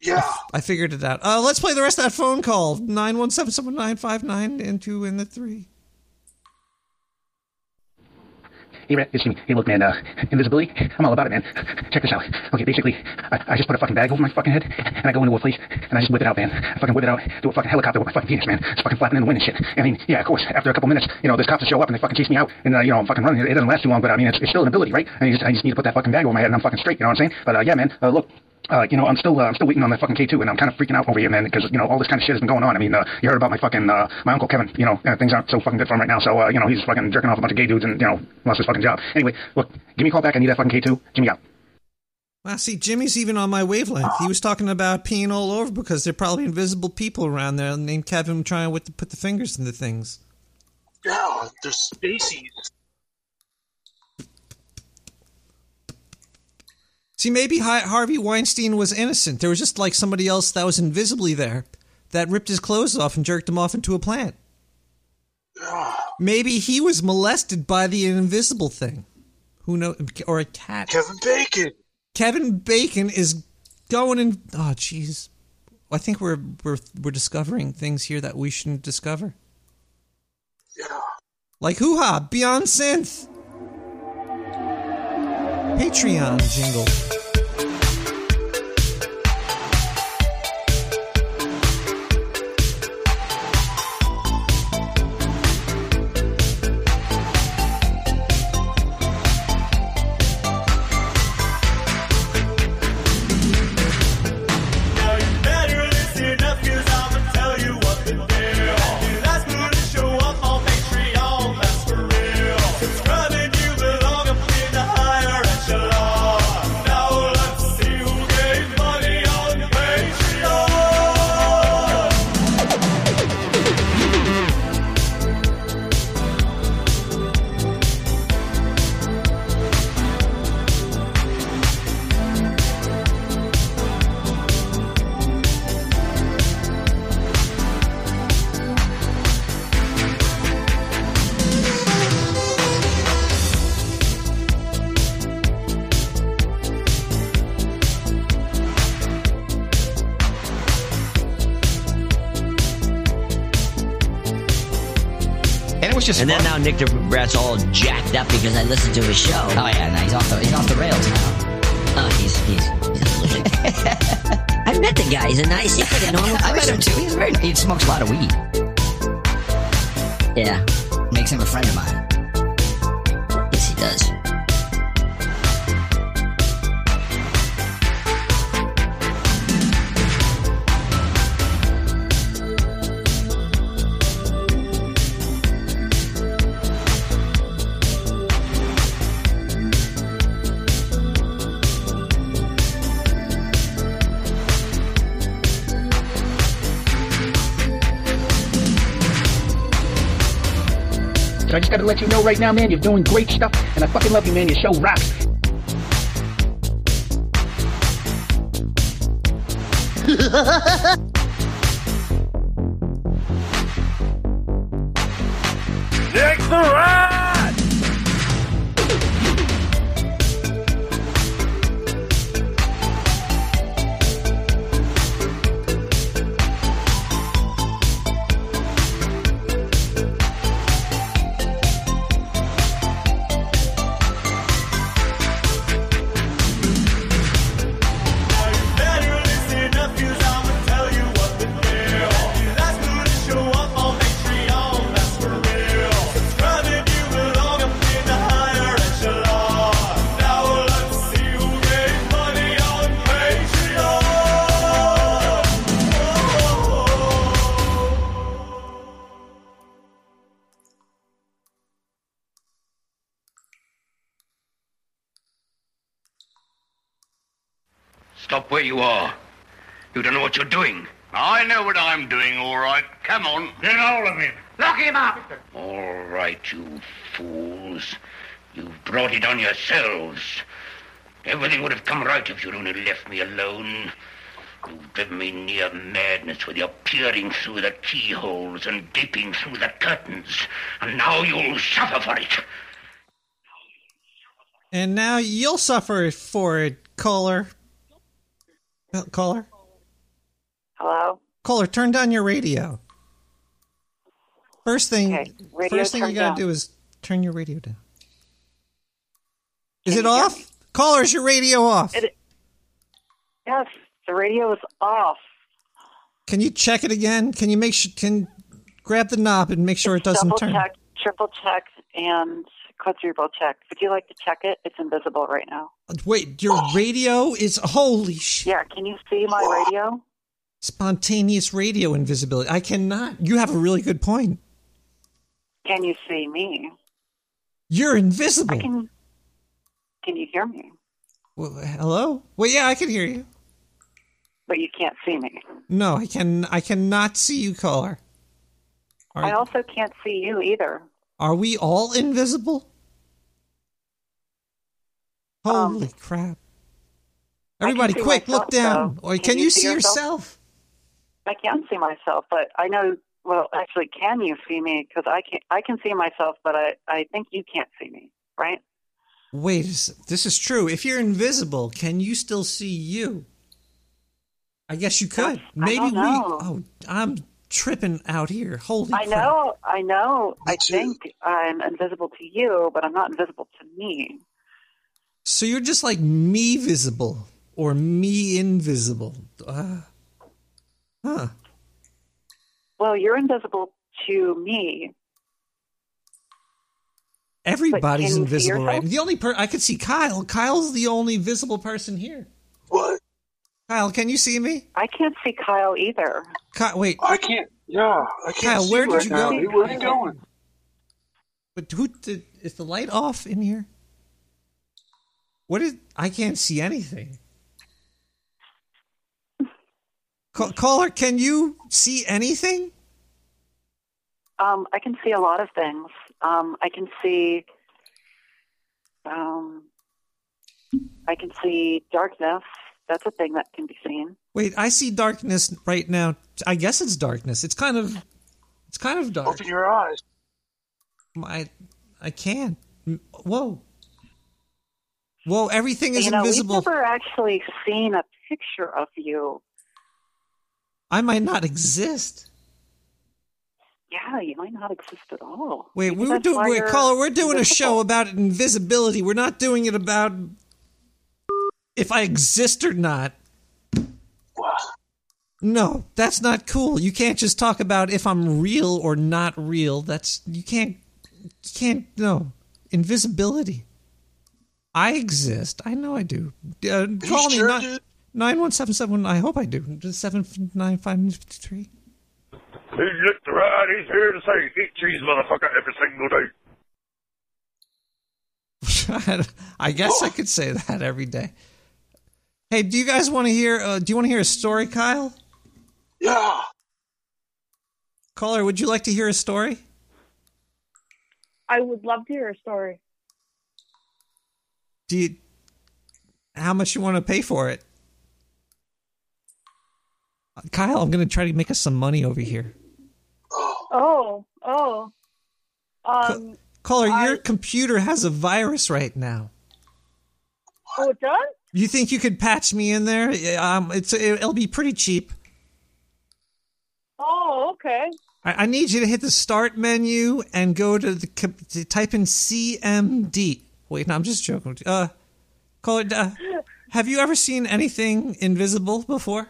Yeah. I figured it out. Uh, let's play the rest of that phone call. 917-719-59 and 2 in the 3. Hey, Rat, it's me. Hey, look, man, uh, invisibility, I'm all about it, man. Check this out. Okay, basically, I, I just put a fucking bag over my fucking head, and I go into a place, and I just whip it out, man. I fucking whip it out, do a fucking helicopter with my fucking penis, man. It's fucking flapping in the wind and shit. I mean, yeah, of course, after a couple minutes, you know, there's cops that show up, and they fucking chase me out, and, uh, you know, I'm fucking running. It doesn't last too long, but I mean, it's, it's still an ability, right? I, mean, just, I just need to put that fucking bag over my head, and I'm fucking straight, you know what I'm saying? But, uh, yeah, man, uh, look, uh, you know, I'm still, uh, I'm still waiting on that fucking K2, and I'm kind of freaking out over here, man, because you know all this kind of shit has been going on. I mean, uh, you heard about my fucking, uh, my uncle Kevin. You know, uh, things aren't so fucking good for him right now. So, uh, you know, he's fucking jerking off a bunch of gay dudes, and you know, lost his fucking job. Anyway, look, give me a call back. I need that fucking K2. Jimmy out. Wow, see, Jimmy's even on my wavelength. He was talking about peeing all over because there are probably invisible people around there named Kevin trying to put the fingers into things. Yeah, they're species. See, maybe Harvey Weinstein was innocent. There was just like somebody else that was invisibly there that ripped his clothes off and jerked him off into a plant. Ah. Maybe he was molested by the invisible thing. Who knows? Or a cat. Kevin Bacon. Kevin Bacon is going in. Oh, jeez. I think we're we're we're discovering things here that we shouldn't discover. Yeah. Like hoo ha, Beyond Synth. Patreon jingle. Was just And then now Nick the Rat's all jacked up because I listened to his show. Oh yeah, no, he's off the he's off the rails now. Oh, he's he's. I met the guy. He's a nice, he's like a normal person. I met him too. He's very he smokes a lot of weed. Yeah. Makes him a friend of mine. Gotta let you know right now, man, you're doing great stuff, and I fucking love you, man. Your show rocks. peering through the keyholes and peeping through the curtains. And now you'll suffer for it. And now you'll suffer for it, caller. Uh, Caller? Hello? Caller, turn down your radio. First thing, Okay, radio first thing you gotta down. do is turn your radio down. Is it off? Caller, is your radio off? It, yes, the radio is off. Can you check it again? Can you make sure? Can grab the knob and make sure it doesn't Double turn? check, triple check, and quadruple check. Would you like to check it? It's invisible right now. Wait, your radio is holy shit. Yeah, can you see my radio? Spontaneous radio invisibility. I cannot. You have a really good point. Can you see me? You're invisible. Can Can you hear me? Well, hello? Well, yeah, I can hear you. But you can't see me. No, I can. I cannot see you, caller. Are, I also can't see you either. are we all invisible? Um, Holy crap! Everybody, quick, myself, look down. though. Or Can can, you you see see yourself? yourself? I can see myself, but I know. Well, actually, can you see me? Because I can. I can see myself, but I. I think you can't see me. Right? Wait, this is true. If you're invisible, can you still see you? I guess you could. I Maybe we. Oh, I'm tripping out here. Holy I crap. know, I know. I think I'm invisible to you, but I'm not invisible to me. So you're just like me visible or me invisible. Uh, huh. Well, you're invisible to me. Everybody's can you see invisible right. The only per I could see Kyle. Kyle's the only visible person here. What? Kyle, can you see me? I can't see Kyle either. Ky- wait. I can't. Yeah, I can't Kyle, see where did right you now. go? Where are you going? But who did? Is the light off in here? What is? I can't see anything. Ca- caller, can you see anything? Um, I can see a lot of things. Um, I can see. Um, I can see darkness. That's a thing that can be seen. Wait, I see darkness right now. I guess it's darkness. It's kind of, it's kind of dark. Open your eyes. I, I can't. Whoa. Whoa! Everything is you know, invisible. we've never actually seen a picture of you. I might not exist. Yeah, you might not exist at all. Wait, Maybe we were doing. why Wait, you're caller, we're doing a show about invisibility. We're not doing it about if I exist or not. No, that's not cool. You can't just talk about if I'm real or not real. That's you can't. You can't. No, invisibility. I exist. I know I do. Uh, call me sure, nine one seven seven. I hope I do. Seven nine five three. He's the Rat. He's here to say, eat cheese, motherfucker, every single day. I guess I could say that every day. Hey, do you guys want to hear? Uh, do you want to hear a story, Kyle? Yeah. Caller, would you like to hear a story? I would love to hear a story. Do you? How much you want to pay for it? Kyle, I'm going to try to make us some money over here. Oh, oh. Um, Caller, your computer has a virus right now. oh, it does? You think you could patch me in there? Um, it's it'll be pretty cheap. Oh, okay. I, I need you to hit the start menu and go to the to type in CMD. Wait, no, I'm just joking. Uh, caller, uh, have you ever seen anything invisible before?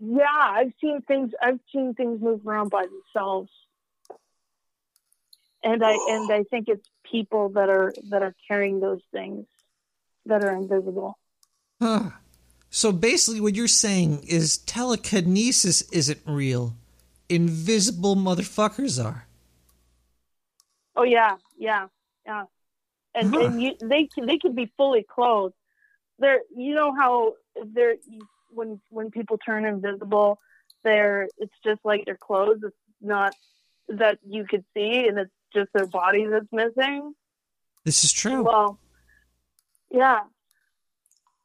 Yeah, I've seen things. I've seen things move around by themselves, and I and I think it's people that are that are carrying those things that are invisible. Huh. So basically, what you're saying is telekinesis isn't real. Invisible motherfuckers are. Oh yeah, yeah, yeah. And Huh. and you, they can they can be fully clothed. They're you know how they're when when people turn invisible, they're it's just like their clothes. It's not that you could see, and it's just their body that's missing. This is true. Well, yeah.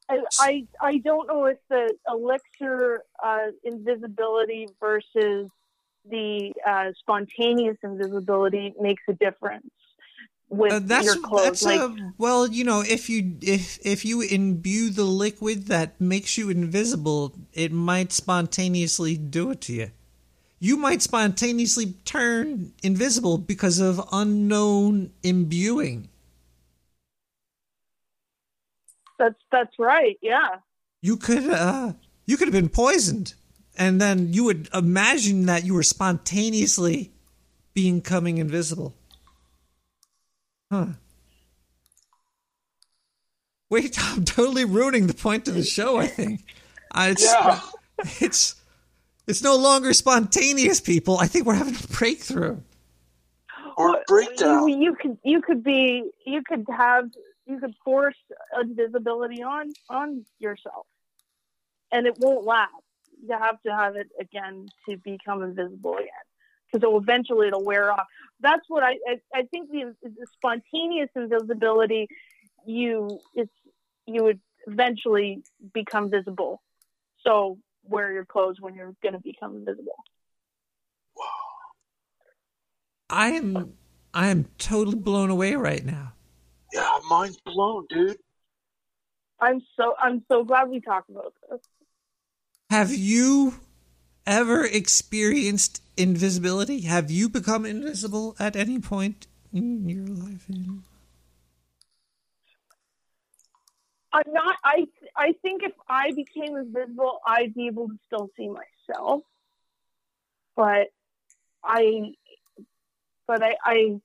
I, I I don't know if the elixir uh, invisibility versus the uh, spontaneous invisibility makes a difference with Uh, that's your clothes. that's like, uh, well, you know, if you if if you imbue the liquid that makes you invisible, it might spontaneously do it to you. You might spontaneously turn invisible because of unknown imbuing. that's that's right. Yeah. You could uh you could have been poisoned and then you would imagine that you were spontaneously becoming invisible. Huh. Wait, I'm totally ruining the point of the show, I think. Uh, it's, Yeah. it's it's no longer spontaneous, people. I think we're having a breakthrough. Or a breakdown. You, you could you could be you could have you could force invisibility on on yourself, and it won't last. You have to have it again to become invisible again, because it eventually it'll wear off. That's what I I, I think the, the spontaneous invisibility you it's you would eventually become visible. So wear your clothes when you're going to become invisible. Wow. I am I am totally blown away right now. Yeah, mine's blown, dude. I'm so I'm so glad we talked about this. Have you ever experienced invisibility? Have you become invisible at any point in your life? I'm not. I I think if I became invisible, I'd be able to still see myself. But I, but I, I,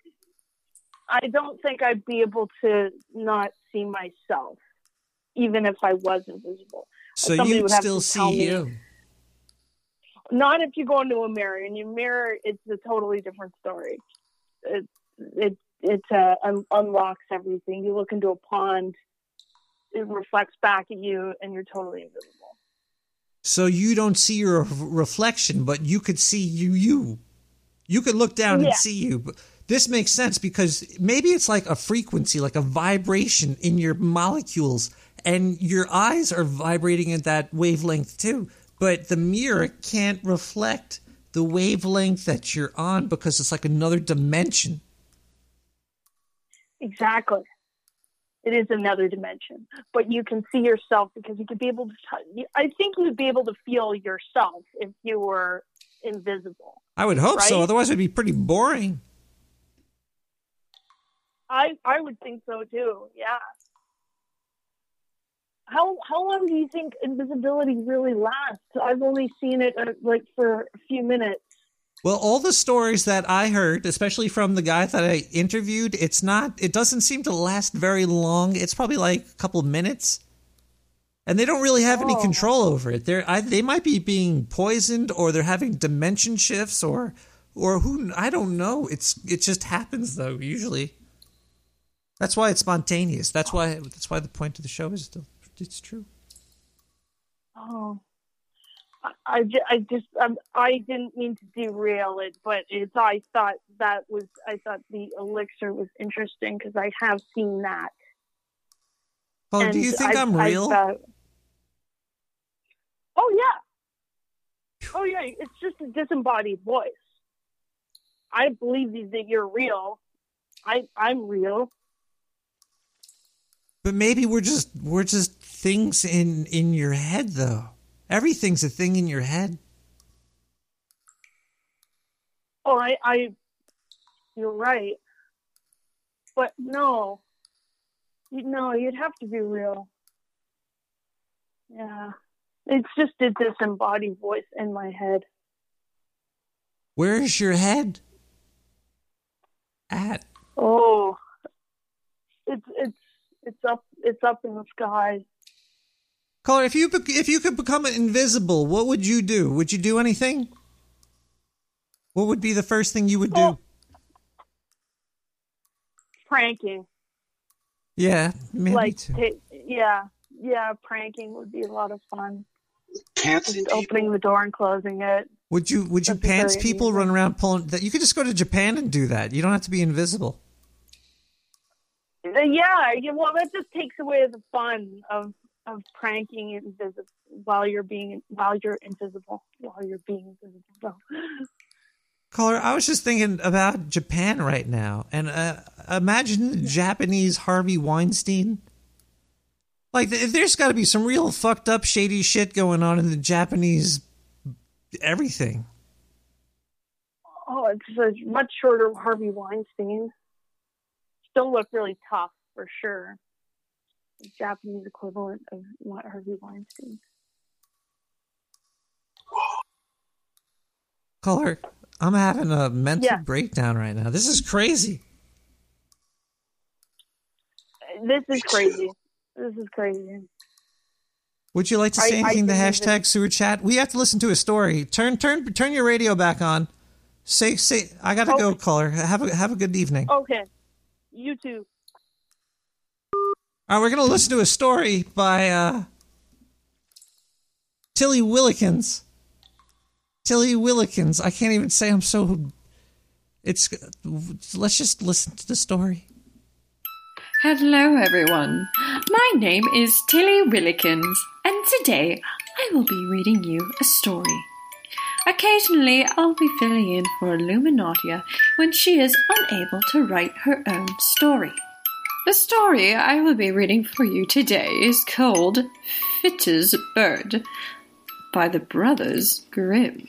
I don't think I'd be able to not see myself, even if I was invisible. So Somebody you would have still see me- you. Not if you go into a mirror. In your mirror, it's a totally different story. It it it uh, un- unlocks everything. You look into a pond, it reflects back at you, and you're totally invisible. So you don't see your reflection, but you could see you. You, you could look down Yeah. and see you. But this makes sense because maybe it's like a frequency, like a vibration in your molecules, and your eyes are vibrating at that wavelength too. But the mirror can't reflect the wavelength that you're on because it's like another dimension. Exactly. It is another dimension, but you can see yourself because you could be able to. T- I think you'd be able to feel yourself if you were invisible. I would hope so. Otherwise, it'd be pretty boring. I I would think so too. Yeah. How how long do you think invisibility really lasts? I've only seen it uh, like for a few minutes. Well, all the stories that I heard, especially from the guy that I interviewed, it's not. It doesn't seem to last very long. It's probably like a couple of minutes, and they don't really have any Oh. control over it. They're I, they might be being poisoned, or they're having dimension shifts, or or who I don't know. It's it just happens though. Usually, that's why it's spontaneous. That's why that's why the point of the show is still it's true. Oh. I, I, just um, I didn't mean to derail it, but it's I thought that was I thought the elixir was interesting because I have seen that. Oh, do you think I- I'm I real? thought- oh yeah, oh yeah. It's just a disembodied voice. I believe that you're real. I I'm real. But maybe we're just we're just things in in your head though. Everything's a thing in your head. Oh, I, I, you're right. But no, you, no, you'd have to be real. Yeah, it's just a disembodied voice in my head. Where's your head? At Oh, it's it's it's up it's up in the sky. Caller, if you bec- if you could become invisible, what would you do? Would you do anything? What would be the first thing you would do? Pranking, Yeah, maybe like too. ta- yeah, yeah, pranking would be a lot of fun. Pantsing Just opening the door and closing it. Would you would you That'd pants very people run around pulling that? You could just go to Japan and do that. You don't have to be invisible. Uh, Yeah, yeah, well, that just takes away the fun of of pranking invisible while you're being while you're invisible while you're being invisible. Caller, I was just thinking about Japan right now, and uh, imagine the Japanese Harvey Weinstein. Like, th- there's got to be some real fucked up, shady shit going on in the Japanese everything. Oh, it's a much shorter Harvey Weinstein. Still look really tough for sure. Japanese equivalent of what Harvey Weinstein. Caller, I'm having a mental Yeah. breakdown right now. This is crazy. This is crazy. This is crazy. Would you like to I- say I anything to hashtag sewer chat? We have to listen to a story. Turn turn turn your radio back on. Say say I gotta go, caller. Have a have a good evening. Okay. You too. All right, we're gonna listen to a story by uh, Tilly Willikins. Tilly Willikins. I can't even say I'm so. It's. Let's just listen to the story. Hello, everyone. My name is Tilly Willikins, and today I will be reading you a story. Occasionally, I'll be filling in for Illuminatia when she is unable to write her own story. The story I will be reading for you today is called Fitcher's Bird by the brothers Grimm.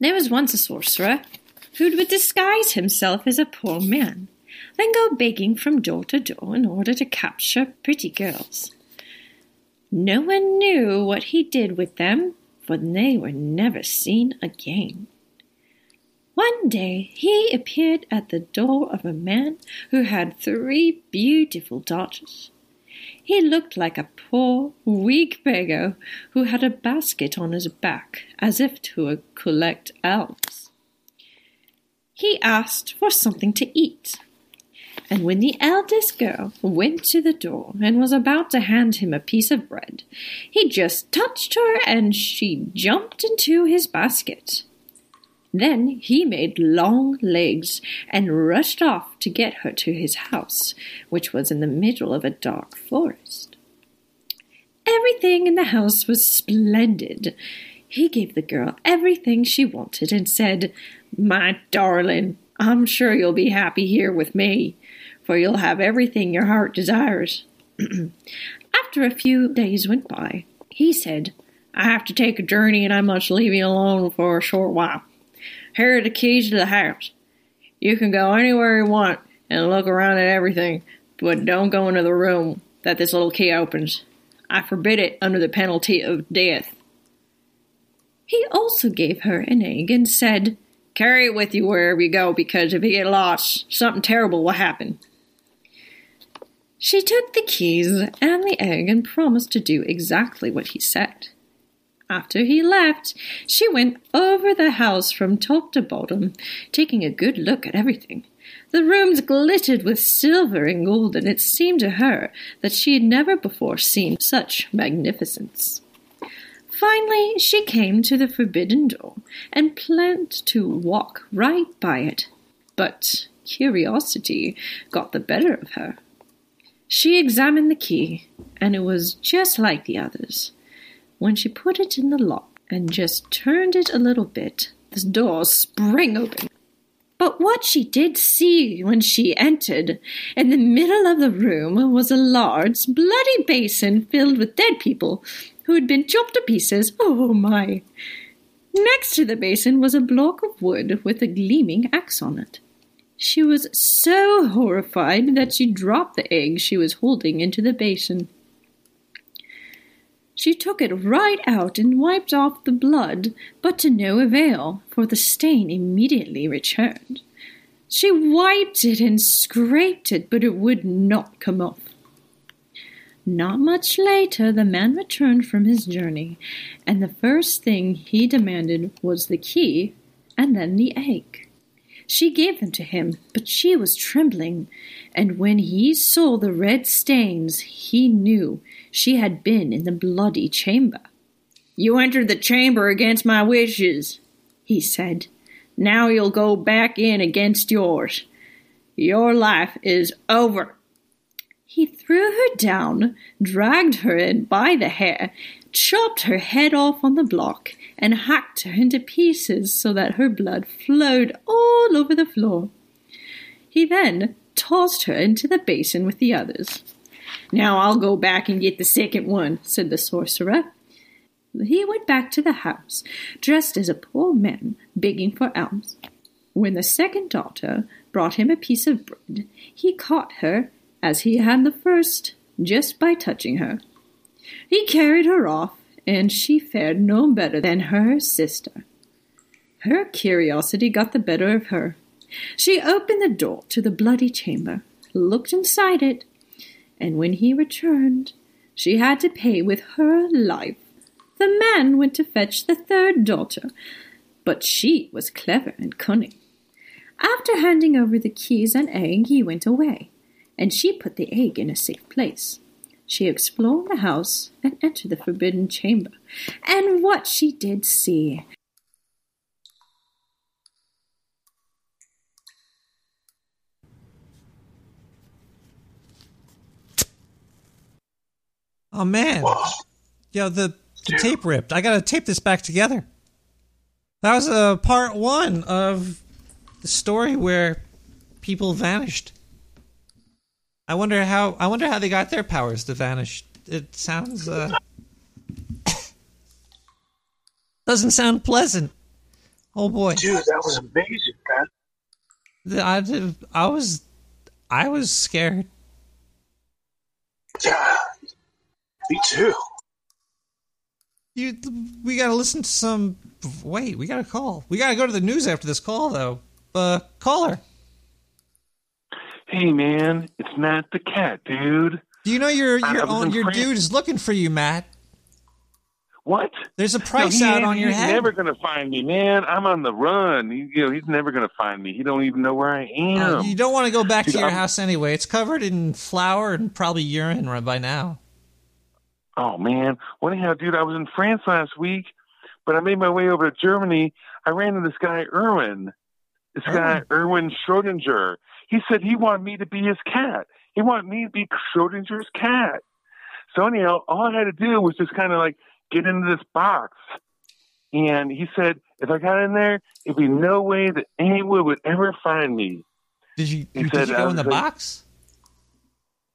There was once a sorcerer who would disguise himself as a poor man, then go begging from door to door in order to capture pretty girls. No one knew what he did with them, for they were never seen again. One day he appeared at the door of a man who had three beautiful daughters. He looked like a poor, weak beggar who had a basket on his back, as if to collect alms. He asked for something to eat, and when the eldest girl went to the door and was about to hand him a piece of bread, he just touched her and she jumped into his basket. Then he made long legs and rushed off to get her to his house, which was in the middle of a dark forest. Everything in the house was splendid. He gave the girl everything she wanted and said, My darling, I'm sure you'll be happy here with me, for you'll have everything your heart desires. After a few days went by, he said, I have to take a journey and I must leave you alone for a short while. Here are the keys to the house. You can go anywhere you want and look around at everything, but don't go into the room that this little key opens. I forbid it under the penalty of death. He also gave her an egg and said, Carry it with you wherever you go, because if you get lost, something terrible will happen. She took the keys and the egg and promised to do exactly what he said. After he left, she went over the house from top to bottom, taking a good look at everything. The rooms glittered with silver and gold, and it seemed to her that she had never before seen such magnificence. Finally, she came to the forbidden door and planned to walk right by it. But curiosity got the better of her. She examined the key, and it was just like the others. When she put it in the lock and just turned it a little bit, the door sprang open. But what she did see when she entered, in the middle of the room was a large, bloody basin filled with dead people who had been chopped to pieces. Oh my! Next to the basin was a block of wood with a gleaming axe on it. She was so horrified that she dropped the egg she was holding into the basin. She took it right out and wiped off the blood, but to no avail, for the stain immediately returned. She wiped it and scraped it, but it would not come off. Not much later, the man returned from his journey, and the first thing he demanded was the key and then the egg. She gave them to him, but she was trembling, and when he saw the red stains, he knew she had been in the bloody chamber. You entered the chamber against my wishes, he said. Now you'll go back in against yours. Your life is over. He threw her down, dragged her in by the hair, chopped her head off on the block, and hacked her into pieces so that her blood flowed all over the floor. He then tossed her into the basin with the others. Now I'll go back and get the second one, said the sorcerer. He went back to the house, dressed as a poor man, begging for alms. When the second daughter brought him a piece of bread, he caught her, as he had the first, just by touching her. He carried her off, and she fared no better than her sister. Her curiosity got the better of her. She opened the door to the bloody chamber, looked inside it, and when he returned, she had to pay with her life. The man went to fetch the third daughter, but she was clever and cunning. After handing over the keys and egg, he went away, and she put the egg in a safe place. She explored the house and entered the forbidden chamber, and what she did see! Oh man, yo, the, the tape ripped. I gotta tape this back together. That was a uh, part one of the story where people vanished. I wonder how. I wonder how they got their powers to vanish. it sounds uh, doesn't sound pleasant. Oh boy, Dude, that was amazing, man. I did- I was I was scared. Yeah, me too. You, we gotta listen to some. Wait, we gotta call. We gotta go to the news after this call, though. Uh, caller. Hey man, it's Matt the cat, dude. Do you know your your own, your France- dude is looking for you, Matt? What? There's a price No, out ain't- on your he's head. never gonna find me, man. I'm on the run. He, you know, he's never gonna find me. He don't even know where I am. Uh, you don't want to go back Dude, to your I'm- house anyway. It's covered in flour and probably urine right by now. Oh man. Well, anyhow, dude, I was in France last week, but I made my way over to Germany. I ran into this guy Erwin. This oh. guy Erwin Schrodinger. He said he wanted me to be his cat. He wanted me to be Schrodinger's cat. So anyhow, all I had to do was just kind of like get into this box. And he said if I got in there, it'd be no way that anyone would ever find me. Did you? He did said you go in the like- box?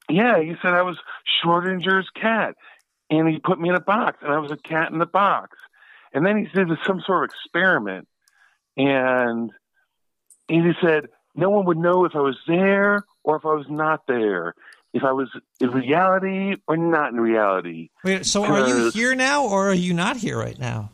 Yeah, he said I was Schrodinger's cat, and he put me in a box, and I was a cat in the box. And then he said it's some sort of experiment, and he said no one would know if I was there or if I was not there, if I was in reality or not in reality. Wait, so are you here now or are you not here right now?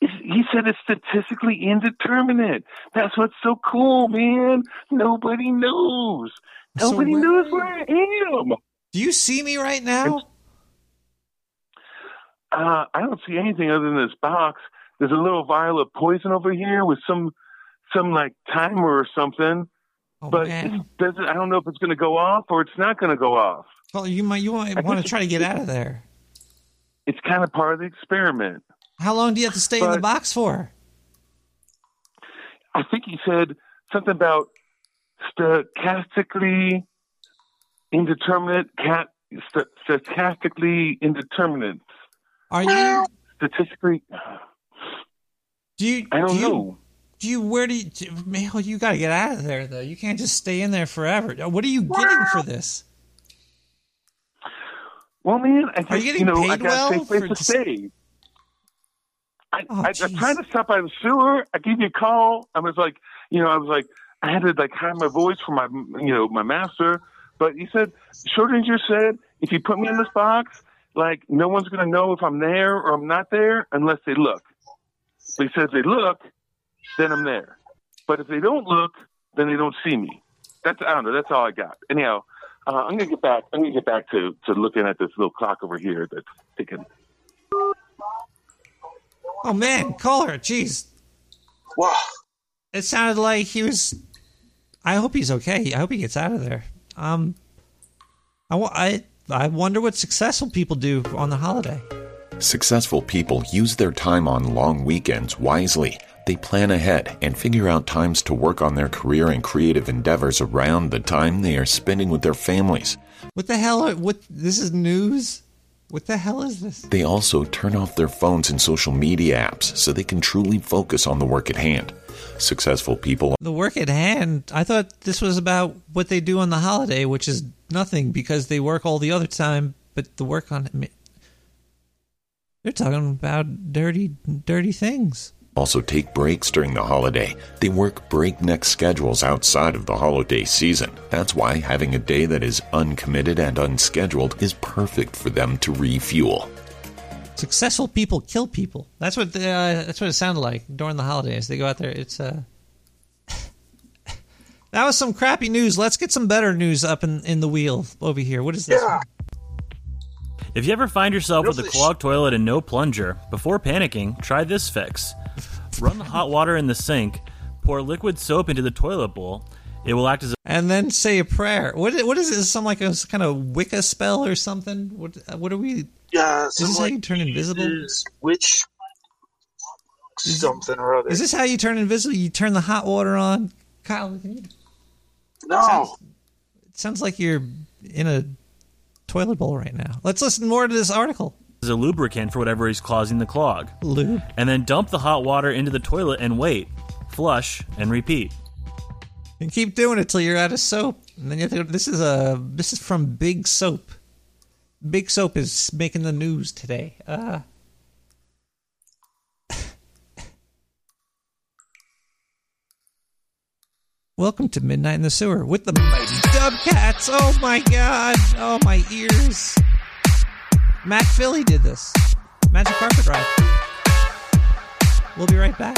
He said it's statistically indeterminate. That's what's so cool, man. Nobody knows. So Nobody where- knows where I am. Do you see me right now? Uh, I don't see anything other than this box. There's a little vial of poison over here with some, some like timer or something. but doesn't. I don't know if it's going to go off or it's not going to go off. Well, you might you might want to try to get out of there. It's kind of part of the experiment. How long do you have to stay in the box for? I think he said something about stochastically indeterminate cat st- stochastically indeterminate Are you? statistically. Do you? I don't do you, know. Do you? Where do you? do- Man, you got to get out of there though. You can't just stay in there forever. What are you getting for this? Well, man, I just, Are you getting know, I paid got well a safe place for to stay. I, Oh, I, I tried to stop by the sewer. I gave you a call. I was like, you know, I was like, I had to like hide my voice from my, you know, my master. But he said, Schrodinger said, if you put me in this box, like no one's gonna know if I'm there or I'm not there unless they look. But he said if they look, then I'm there. But if they don't look, then they don't see me. That's I don't know. That's all I got. Anyhow, uh, I'm gonna get back. I'm gonna get back to to looking at this little clock over here that's ticking. Oh man, caller, jeez. Wow. It sounded like he was. I hope he's okay. I hope he gets out of there. Um, I wa- I I wonder what successful people do on the holiday. Successful people use their time on long weekends wisely. They plan ahead and figure out times to work on their career and creative endeavors around the time they are spending with their families. What the hell? Are, what this is news? What the hell is this? They also turn off their phones and social media apps so they can truly focus on the work at hand. Successful people The work at hand. I thought this was about what they do on the holiday, which is nothing because they work all the other time. But the work on they're talking about dirty, dirty things. also take breaks during the holiday. They work breakneck schedules outside of the holiday season. That's why having a day that is uncommitted and unscheduled is perfect for them to refuel. Successful people kill people. That's what the, uh, that's what it sounded like during the holidays. They go out there. It's uh, that was some crappy news. Let's get some better news up in, in the wheel over here. What is this? one? If you ever find yourself with a clogged toilet and no plunger, before panicking, try this fix. Run the hot water in the sink, pour liquid soap into the toilet bowl. It will act as a And then say a prayer. What what is this? Some like a kind of Wicca spell or something? What uh, what are we? Yeah, Is this how you turn invisible? Is which something or other? Is this how you turn invisible? You turn the hot water on. Kyle, can you? No. It sounds like you're in a toilet bowl right now. Let's listen more to this article. as a lubricant for whatever is causing the clog. Lube. And then dump the hot water into the toilet and wait. Flush and repeat. And keep doing it till you're out of soap. And then you have to. This is a. This is from Big Soap. Big Soap is making the news today. Uh, welcome to Midnight in the Sewer with the mighty Dubcats. Oh my god. Oh my ears. Matt Philly did this. Magic Carpet Ride. We'll be right back.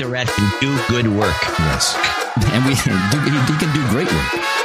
And Rat can do good work. Yes. And we he can do great work.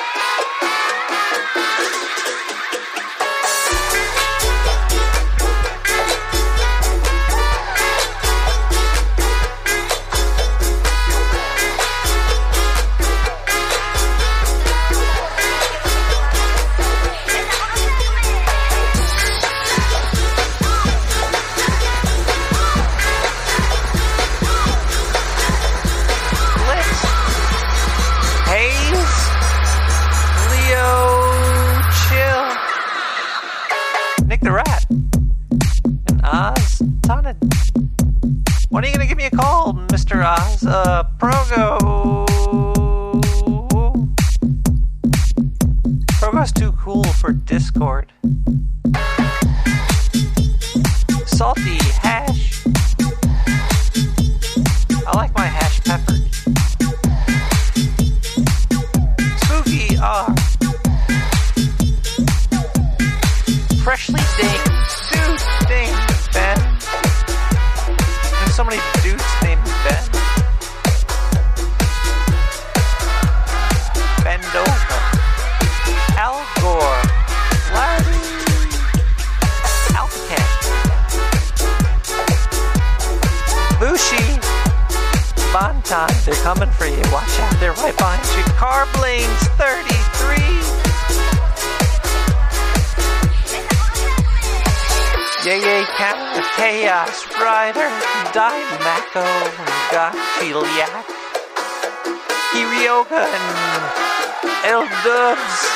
Dubs,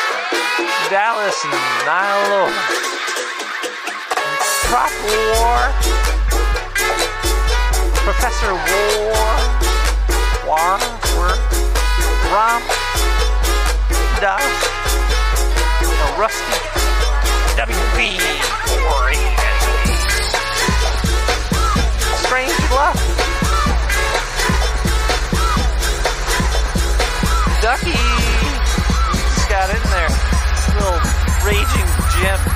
Dallas, Nilo, Prop War, Professor War, War, War, Romp, Duff, Rusty, WB, Strange Bluff, Ducky, got in there, little raging Jim.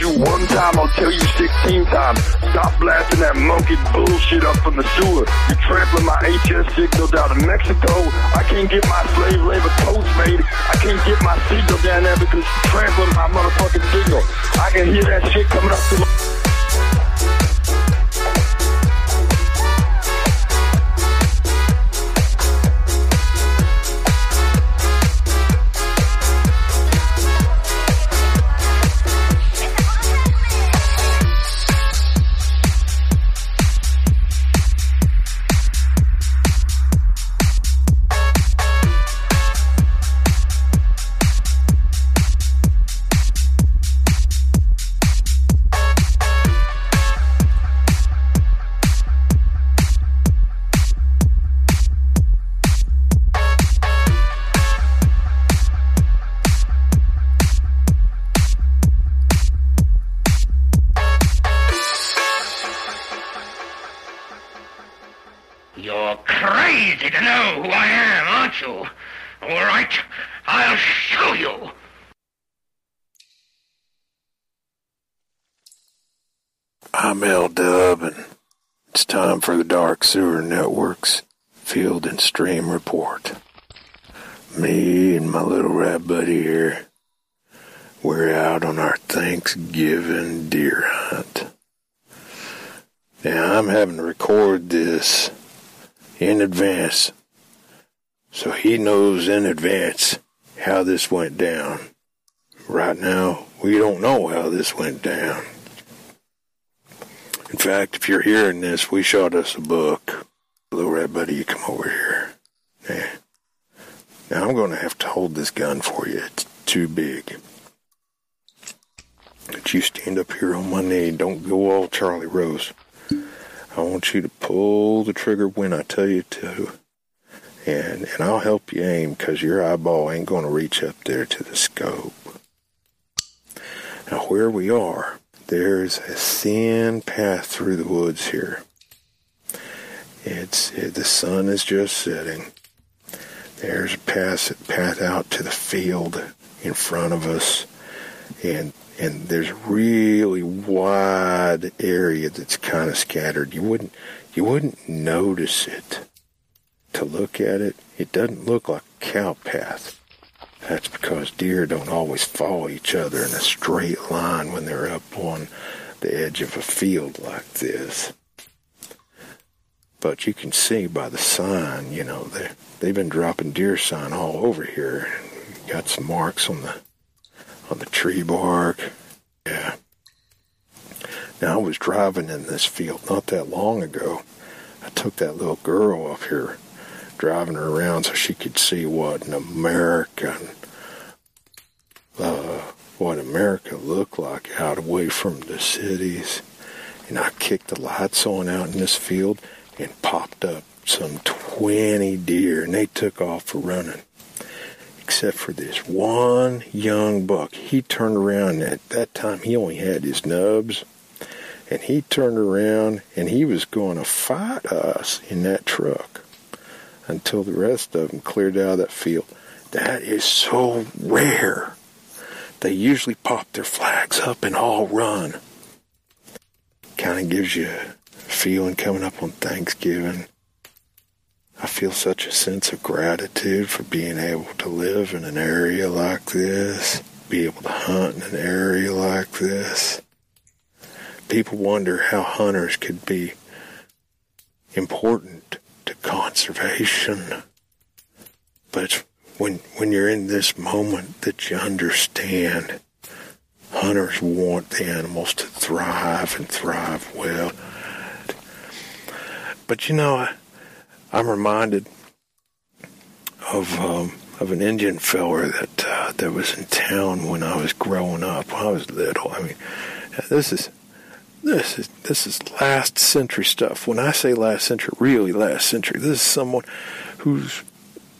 You one time, I'll tell you 16 times. Stop blasting that monkey bullshit up from the sewer. You're trampling my HS signal down to Mexico. I can't get my slave labor toast made. I can't get my signal down there because you're trampling my motherfucking signal. I can hear that shit coming up through my... I'm L Dub, and it's time for the Dark Sewer Network's Field and Stream Report. Me and my little rat buddy here, we're out on our Thanksgiving deer hunt. Now, I'm having to record this in advance, so he knows in advance how this went down. Right now, we don't know how this went down. In fact, if you're hearing this, we shot us a book. Little red buddy, you come over here. Yeah. Now I'm going to have to hold this gun for you. It's too big. But you stand up here on my knee. Don't go all Charlie Rose. I want you to pull the trigger when I tell you to. And, and I'll help you aim because your eyeball ain't going to reach up there to the scope. Now, where we are, there's a thin path through the woods here. It's it, the sun is just setting. There's a path path out to the field in front of us, and and there's really wide area that's kind of scattered. You wouldn't you wouldn't notice it to look at it. It doesn't look like a cow path. That's because deer don't always follow each other in a straight line when they're up on the edge of a field like this. But you can see by the sign, you know, they they've been dropping deer sign all over here. Got some marks on the on the tree bark. Yeah. Now I was driving in this field not that long ago. I took that little girl up here, driving her around so she could see what an American uh, what America looked like out away from the cities. And I kicked the lights on out in this field and popped up some 20 deer, and they took off for running. Except for this one young buck. He turned around, at that time he only had his nubs, and he turned around and he was going to fight us in that truck until the rest of them cleared out of that field. That is so rare. They usually pop their flags up and all run. Kind of gives you a feeling coming up on Thanksgiving. I feel such a sense of gratitude for being able to live in an area like this, be able to hunt in an area like this. People wonder how hunters could be important to conservation. But it's when when you're in this moment that you understand hunters want the animals to thrive and thrive well. But you know, I, I'm reminded of um, of an Indian feller that uh, that was in town when I was growing up. When I was little. I mean, this is this is this is last century stuff. When I say last century, really last century. This is someone who's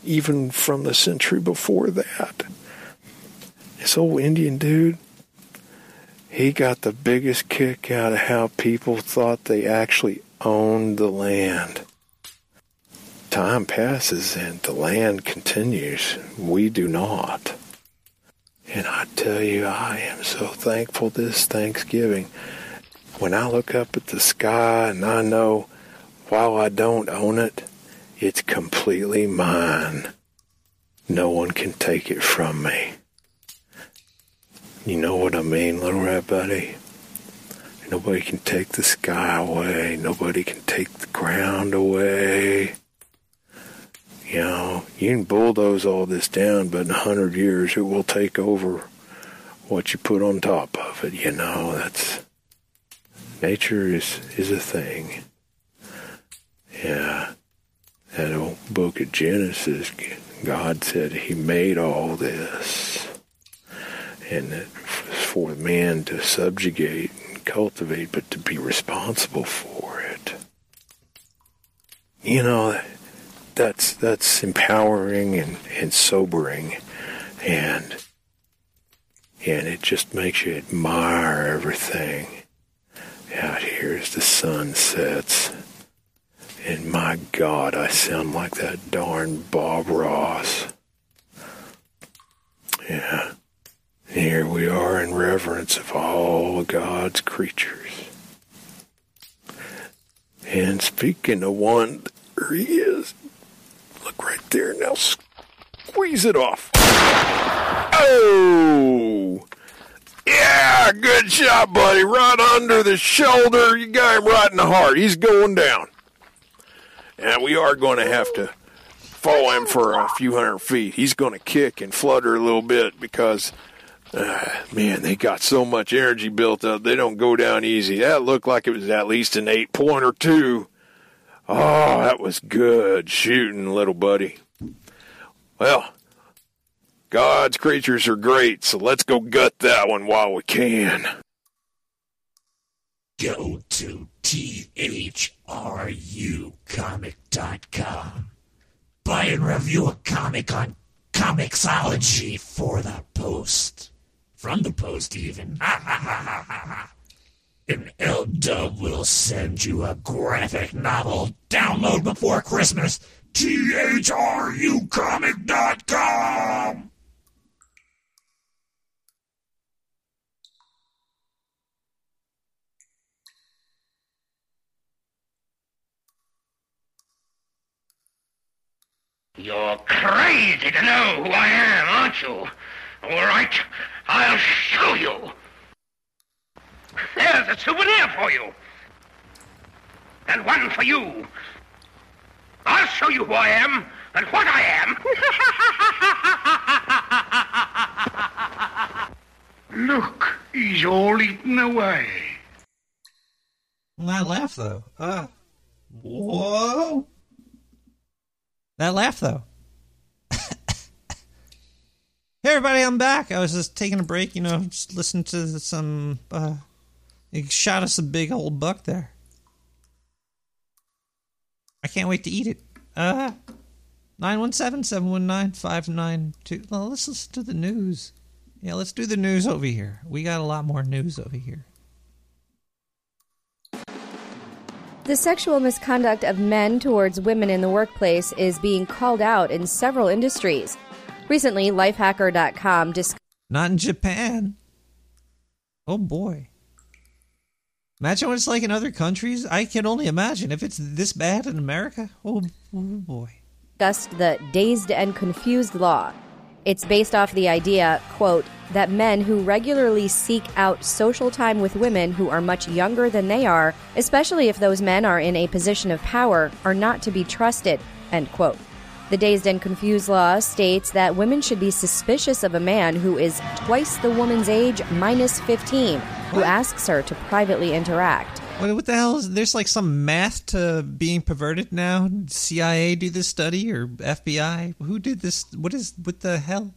even from the century before that. This old Indian dude, he got the biggest kick out of how people thought they actually owned the land. Time passes and the land continues. We do not. And I tell you, I am so thankful this Thanksgiving. When I look up at the sky and I know while I don't own it, it's completely mine. No one can take it from me. You know what I mean, little rat buddy? Nobody can take the sky away. Nobody can take the ground away. You know, you can bulldoze all this down, but in a hundred years it will take over what you put on top of it. You know, that's nature is is a thing. Yeah, that old book of Genesis, God said He made all this, and that for man to subjugate and cultivate, but to be responsible for it. You know, that's that's empowering and, and sobering, and and it just makes you admire everything out here as the sun sets. And my God, I sound like that darn Bob Ross. Yeah. Here we are in reverence of all God's creatures. And speaking of one, there he is. Look right there. Now squeeze it off. Oh! Yeah, good shot, buddy. Right under the shoulder. You got him right in the heart. He's going down. And we are going to have to follow him for a few hundred feet. He's going to kick and flutter a little bit because, uh, man, they got so much energy built up. They don't go down easy. That looked like it was at least an eight point or two. Oh, that was good shooting, little buddy. Well, God's creatures are great, so let's go gut that one while we can. Go to THRUcomic.com. Buy and review a comic on comiXology for the Post. From the Post, even. and L Dub will send you a graphic novel. Download before Christmas. THRUcomic.com. You're crazy to know who I am, aren't you? All right, I'll show you. There's a souvenir for you. And one for you. I'll show you who I am and what I am. Look, he's all eaten away. That laugh though. Uh, whoa. That laugh though. hey everybody, I'm back. I was just taking a break, you know, just listening to some. uh He shot us a big old buck there. I can't wait to eat it. Uh, 917-719-592. Well, let's listen to the news. Yeah, let's do the news over here. We got a lot more news over here. The sexual misconduct of men towards women in the workplace is being called out in several industries. Recently, Lifehacker.com discussed. Not in Japan. Oh boy. Imagine what it's like in other countries. I can only imagine if it's this bad in America. Oh, oh boy. discussed the dazed and confused law. It's based off the idea, quote, that men who regularly seek out social time with women who are much younger than they are, especially if those men are in a position of power, are not to be trusted, end quote. The dazed and confused law states that women should be suspicious of a man who is twice the woman's age minus 15, who asks her to privately interact. What, the hell is there's like some math to being perverted now? CIA do this study or FBI? Who did this? What is what the hell?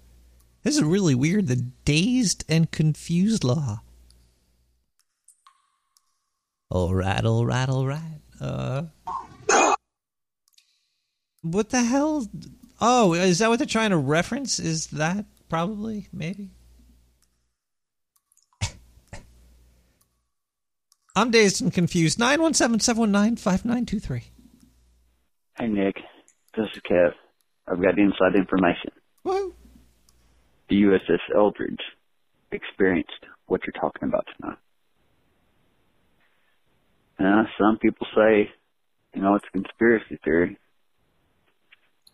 This is really weird. The dazed and confused law. All right, all right, all right. Uh, what the hell? Oh, is that what they're trying to reference? Is that probably maybe? I'm dazed and confused. 917-719-5923. Hey, Nick. This is Kev. I've got inside information. Whoa. The USS Eldridge experienced what you're talking about tonight. Uh, some people say, you know, it's a conspiracy theory,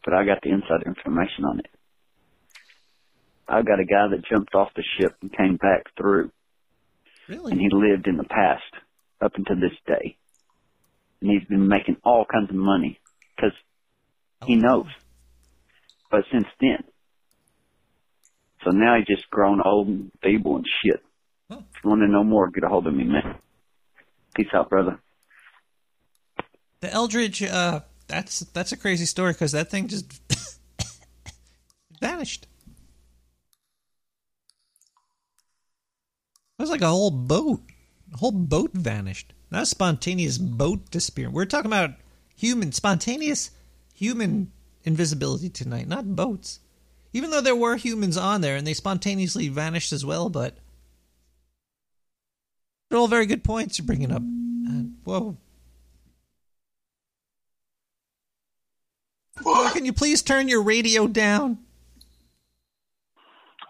but I got the inside information on it. I've got a guy that jumped off the ship and came back through. Really? And he lived in the past up until this day. And he's been making all kinds of money because he knows. But since then, so now he's just grown old and feeble and shit. If you want to know more, get a hold of me, man. Peace out, brother. The Eldridge, uh, that's that's a crazy story because that thing just vanished. It was like a whole boat. A whole boat vanished. Not a spontaneous boat disappearing. We're talking about human, spontaneous human invisibility tonight, not boats. Even though there were humans on there and they spontaneously vanished as well, but they're all very good points you're bringing up. Uh, whoa. Can you please turn your radio down?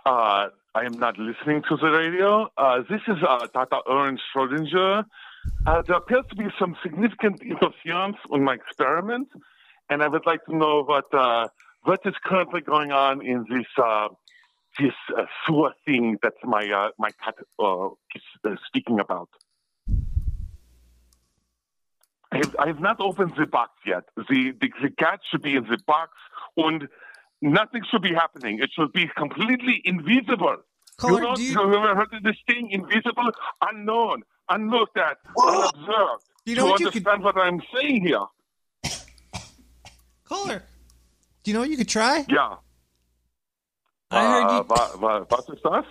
Uh, I am not listening to the radio. Uh, this is uh, Dr. Ernst Schrodinger. Uh, there appears to be some significant interference on my experiment, and I would like to know what uh, what is currently going on in this uh, this uh, sewer thing that my uh, my cat uh, is uh, speaking about. I have, I have not opened the box yet. The, the the cat should be in the box, and nothing should be happening. It should be completely invisible. Caller, you know, you- have ever heard of this thing? Invisible, unknown, unlooked at, unobserved. You know to what you could- understand what I'm saying here? Caller, do you know what you could try? Yeah. I heard uh, you- wa- wa- what is that?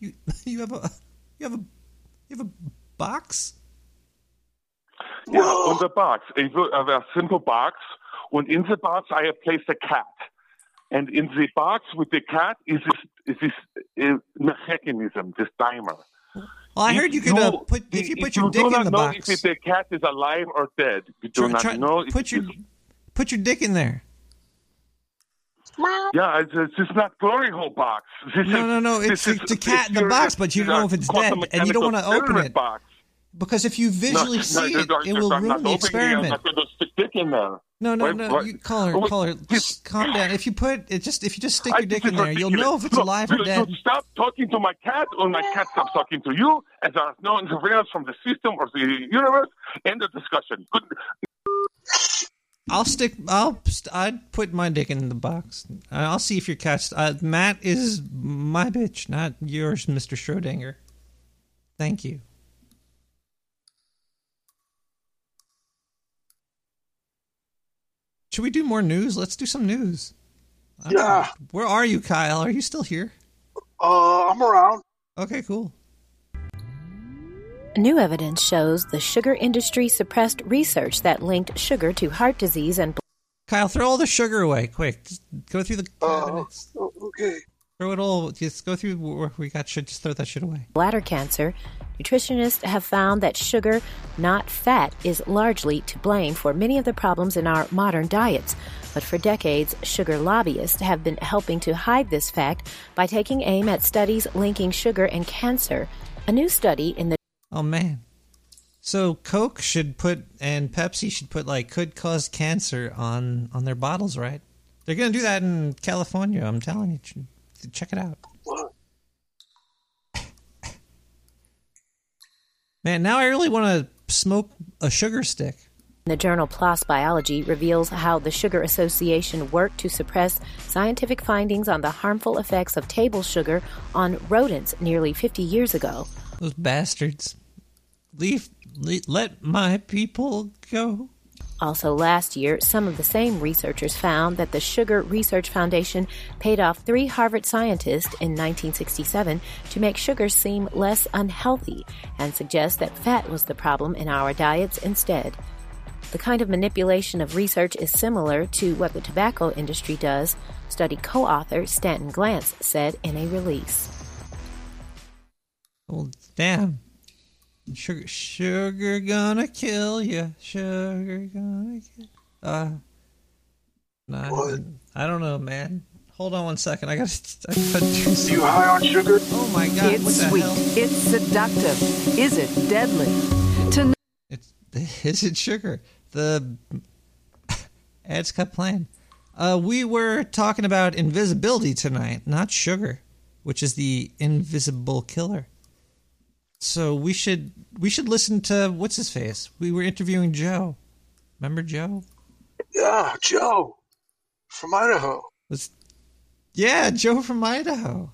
You, you have a you have a you have a box. Yeah, on the box. A, v- a a simple box. And in the box, I have placed a cat. And in the box with the cat is this, is this uh, mechanism, this timer. Well, I heard you could uh, put if you put your dick in the box. You do in not the know box. if the cat is alive or dead. You do Try- not try- know put it your is- put your dick in there. Yeah, it's, it's just not glory hole box. This No, is, no, no. this It's is- the cat in the this box, but you don't know if it's dead, and you don't want to open it Box. because if you visually No, see no, it, it will ruin the opening. I'm experiment. not stick dick in there. No, no, no. what? You, call her, wait, caller, please. just calm down. If you put it, just if you just stick I your dick in there, you'll know if it's alive or you- dead. Stop talking to my cat, or my cat stops talking to you, and there's no interference from the system or the universe. End of discussion. Good. I'll stick. I'll. st- I'd put my dick in the box. I'll see if your cat's. Uh, Matt is my bitch, not yours, Mister Schrodinger. Thank you. Should we do more news? Let's do some news. Yeah. know. Where are you, Kyle? Are you still here? Uh, I'm around. Okay, cool. New evidence shows the sugar industry suppressed research that linked sugar to heart disease and Kyle, throw all the sugar away, quick. Just go through the uh, cabinets. Oh, okay. Throw it all. Just go through where we got shit. Just throw that shit away. bladder cancer. Nutritionists have found that sugar, not fat, is largely to blame for many of the problems in our modern diets. But for decades, sugar lobbyists have been helping to hide this fact by taking aim at studies linking sugar and cancer. A new study in the Oh man. So Coke should put and Pepsi should put like could cause cancer on on their bottles, right? They're gonna do that in California. I'm telling you. Check it out. Man, now I really want to smoke a sugar stick. The journal PLOS Biology reveals how the Sugar Association worked to suppress scientific findings on the harmful effects of table sugar on rodents nearly 50 years ago. Those bastards. Leave, le let my people go. Also, last year, some of the same researchers found that the Sugar Research Foundation paid off three Harvard scientists in 1967 to make sugar seem less unhealthy and suggest that fat was the problem in our diets instead. The kind of manipulation of research is similar to what the tobacco industry does, study co author Stanton Glantz said in a release. Well, damn. Sugar, sugar gonna kill you. Sugar gonna kill. Uh, nah, I don't know, man. Hold on one second. I gotta. I gotta do something. You high on sugar? Oh my god! It's what the sweet. hell? It's seductive. Is it deadly? To Is it sugar? The ads kept playing. Uh, we were talking about invisibility tonight, not sugar, which is the invisible killer. So we should we should listen to what's his face. We were interviewing Joe. Remember Joe? Yeah, Joe from Idaho. Was yeah, Joe from Idaho.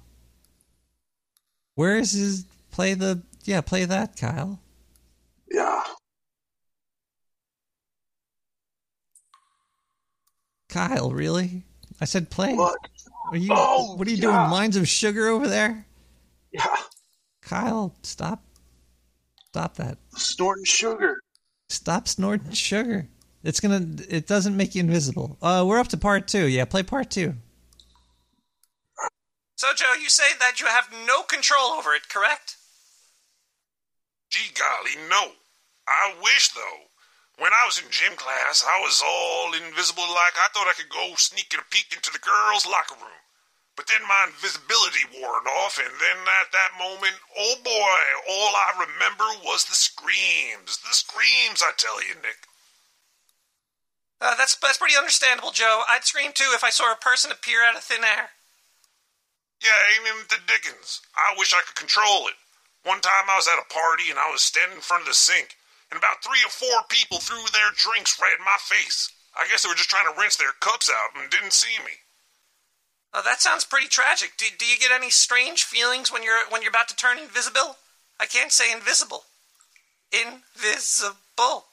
Where is his play the yeah play that Kyle? Yeah. Kyle, really? I said play. What? Are you? Oh, what are you yeah. doing? Lines of sugar over there? Yeah. Kyle, stop. Stop that. Snorting sugar. Stop snorting sugar. It's gonna. It doesn't make you invisible. Uh, we're up to part two. Yeah, play part two. So, Joe, you say that you have no control over it, correct? Gee golly, no. I wish, though. When I was in gym class, I was all invisible like I thought I could go sneak a peek into the girls' locker room. But then my invisibility wore off, and then at that moment, oh boy, all I remember was the screams. The screams, I tell you, Nick. Uh, that's that's pretty understandable, Joe. I'd scream too if I saw a person appear out of thin air. Yeah, ain't him the Dickens. I wish I could control it. One time I was at a party and I was standing in front of the sink, and about three or four people threw their drinks right in my face. I guess they were just trying to rinse their cups out and didn't see me. Oh, that sounds pretty tragic. Do, do you get any strange feelings when you're when you're about to turn invisible? I can't say invisible. Invisible.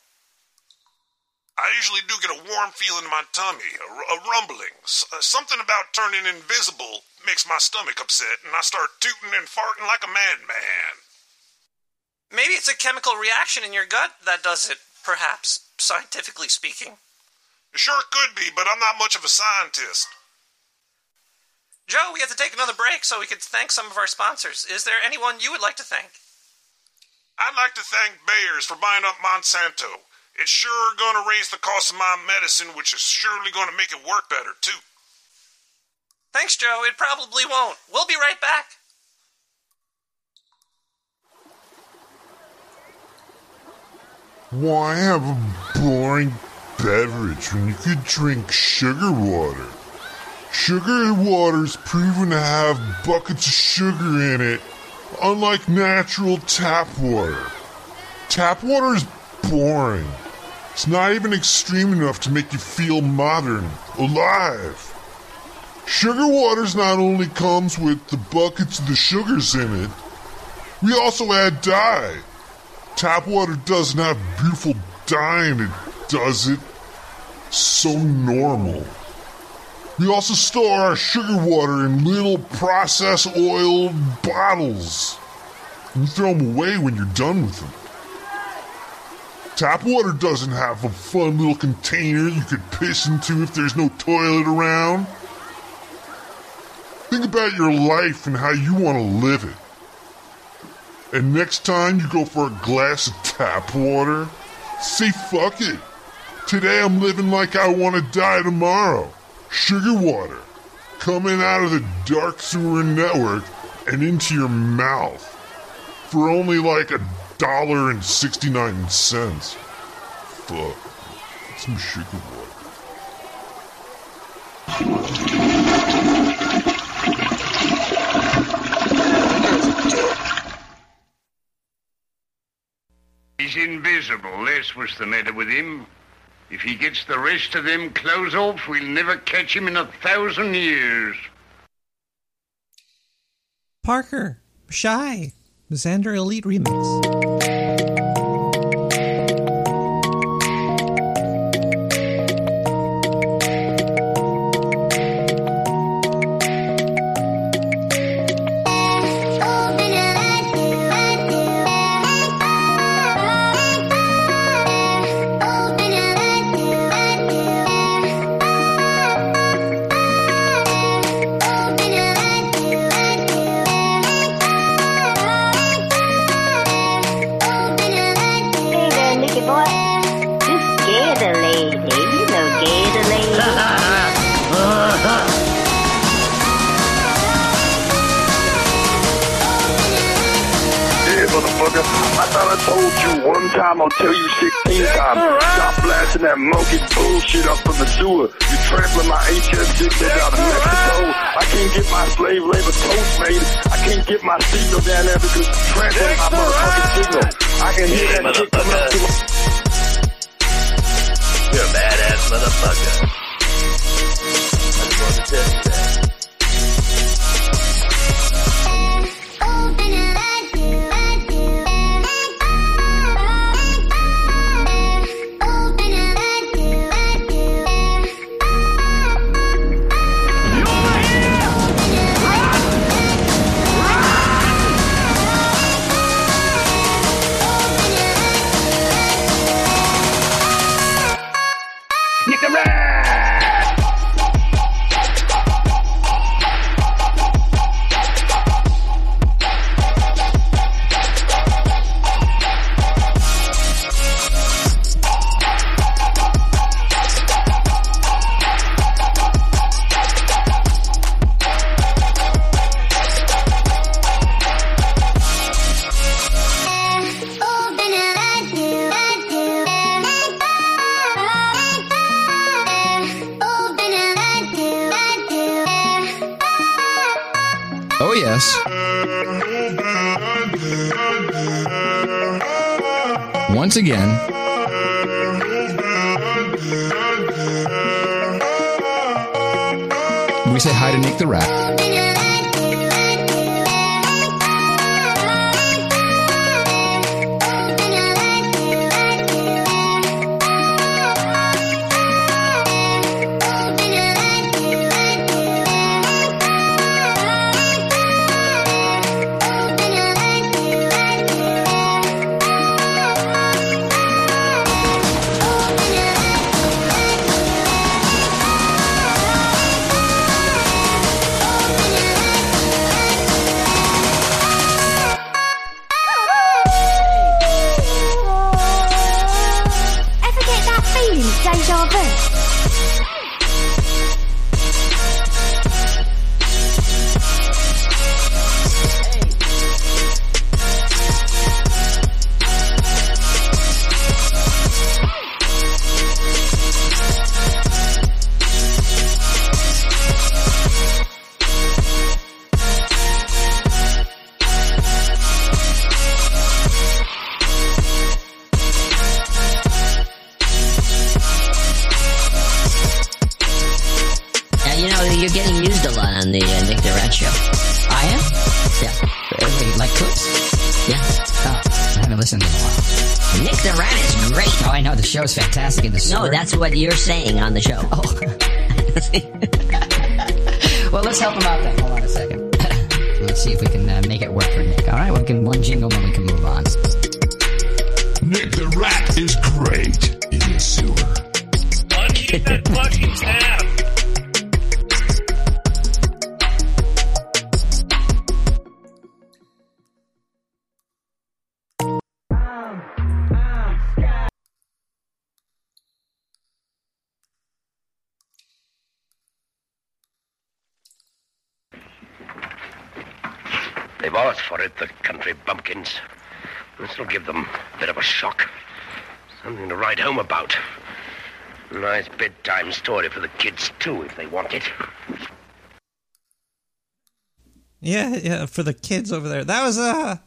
I usually do get a warm feeling in my tummy, a, a rumbling. S- uh, something about turning invisible makes my stomach upset, and I start tooting and farting like a madman. Maybe it's a chemical reaction in your gut that does it, perhaps, scientifically speaking. It sure could be, but I'm not much of a scientist. Joe, we have to take another break so we could thank some of our sponsors. Is there anyone you would like to thank? I'd like to thank Bayers for buying up Monsanto. It's sure going to raise the cost of my medicine, which is surely going to make it work better, too. Thanks, Joe. It probably won't. We'll be right back. Why have a boring beverage when you could drink sugar water? Sugar water's proven to have buckets of sugar in it, unlike natural tap water. Tap water is boring. It's not even extreme enough to make you feel modern, alive. Sugar waters not only comes with the buckets of the sugars in it, we also add dye. Tap water doesn't have beautiful dye in it, does it? So normal. We also store our sugar water in little processed oil bottles. You throw them away when you're done with them. Tap water doesn't have a fun little container you could piss into if there's no toilet around. Think about your life and how you want to live it. And next time you go for a glass of tap water, say fuck it. Today I'm living like I want to die tomorrow. Sugar water coming out of the dark sewer network and into your mouth for only like a dollar and 69 cents. Fuck. Some sugar water. He's invisible, that's what's the matter with him. If he gets the rest of them clothes off, we'll never catch him in a thousand years. Parker, Shy, Xander Elite Remix. Motherfucker. I thought I told you one time, I'll tell you 16 times. Stop blasting that monkey bullshit up from the sewer. You trampling my HS signal down in Mexico. I can't get my slave labor toast made. I can't get my signal down there because you're trampling my motherfucking signal. I can hear that shit coming up to my... You're a badass motherfucker. I just wanted to tell you that. What you're saying on the show. Story for the kids, too, if they want it. Yeah, yeah, for the kids over there. That was uh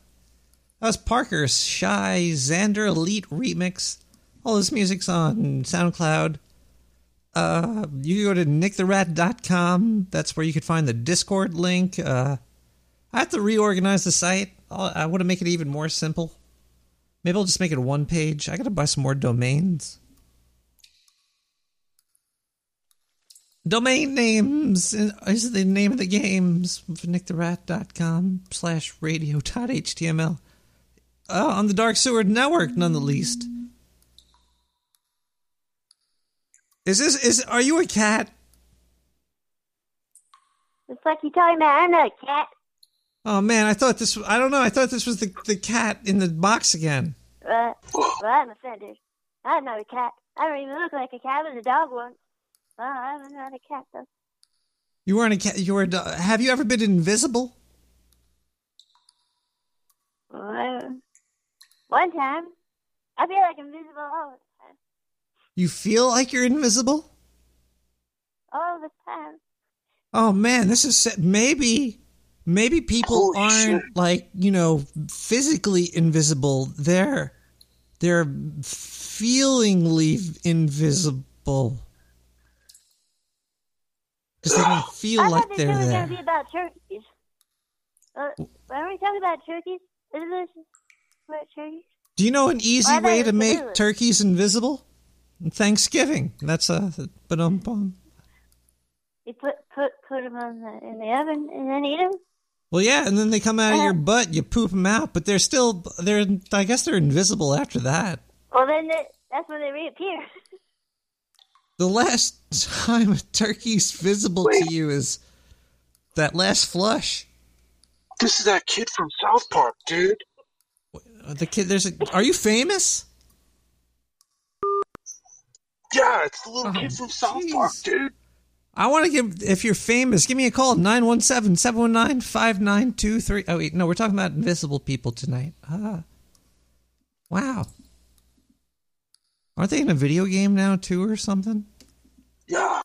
that was Parker's Shy Xander Elite remix. All this music's on SoundCloud. Uh you can go to nicktherat.com. That's where you could find the Discord link. Uh I have to reorganize the site. I'll, I want to make it even more simple. Maybe I'll just make it one page. I got to buy some more domains. Domain names is the name of the games nicktherat.com slash radio.html. Uh, on the Dark Sewer Network, none the least. Is this is are you a cat? It's like you're talking about I'm not a cat. Oh man, I thought this I don't know, I thought this was the the cat in the box again. Uh, well, I'm offended. I'm not a cat. I don't even look like a cat. I was a dog once. Well, I'm not a cat, though. You weren't a cat. You were. A, do- have you ever been invisible? Well, one time, I feel like invisible all the time. You feel like you're invisible? All the time. Oh man, this is sa- maybe maybe people aren't like you know physically invisible. They're they're feelingly invisible because they don't feel I like they're there. going to be about turkeys. Uh, when we talk about turkeys, isn't this about turkeys? Do you know an easy way to make turkeys invisible? Thanksgiving. That's a but um. You put put put them on the, in the oven and then eat them. Well, yeah, and then they come out of your butt. You poop them out, but they're still they're. I guess they're invisible after that. Well, then they, that's when they reappear. The last time a turkey's visible to you is that last flush. This is that kid from South Park, dude. The kid, there's a. Are you famous? Yeah, it's the little Oh, kid from South Park, dude. I want to give. If you're famous, give me a call 917-719-5923. Oh wait, no, we're talking about invisible people tonight. Ah, wow. Aren't they in a video game now too, or something? Yeah.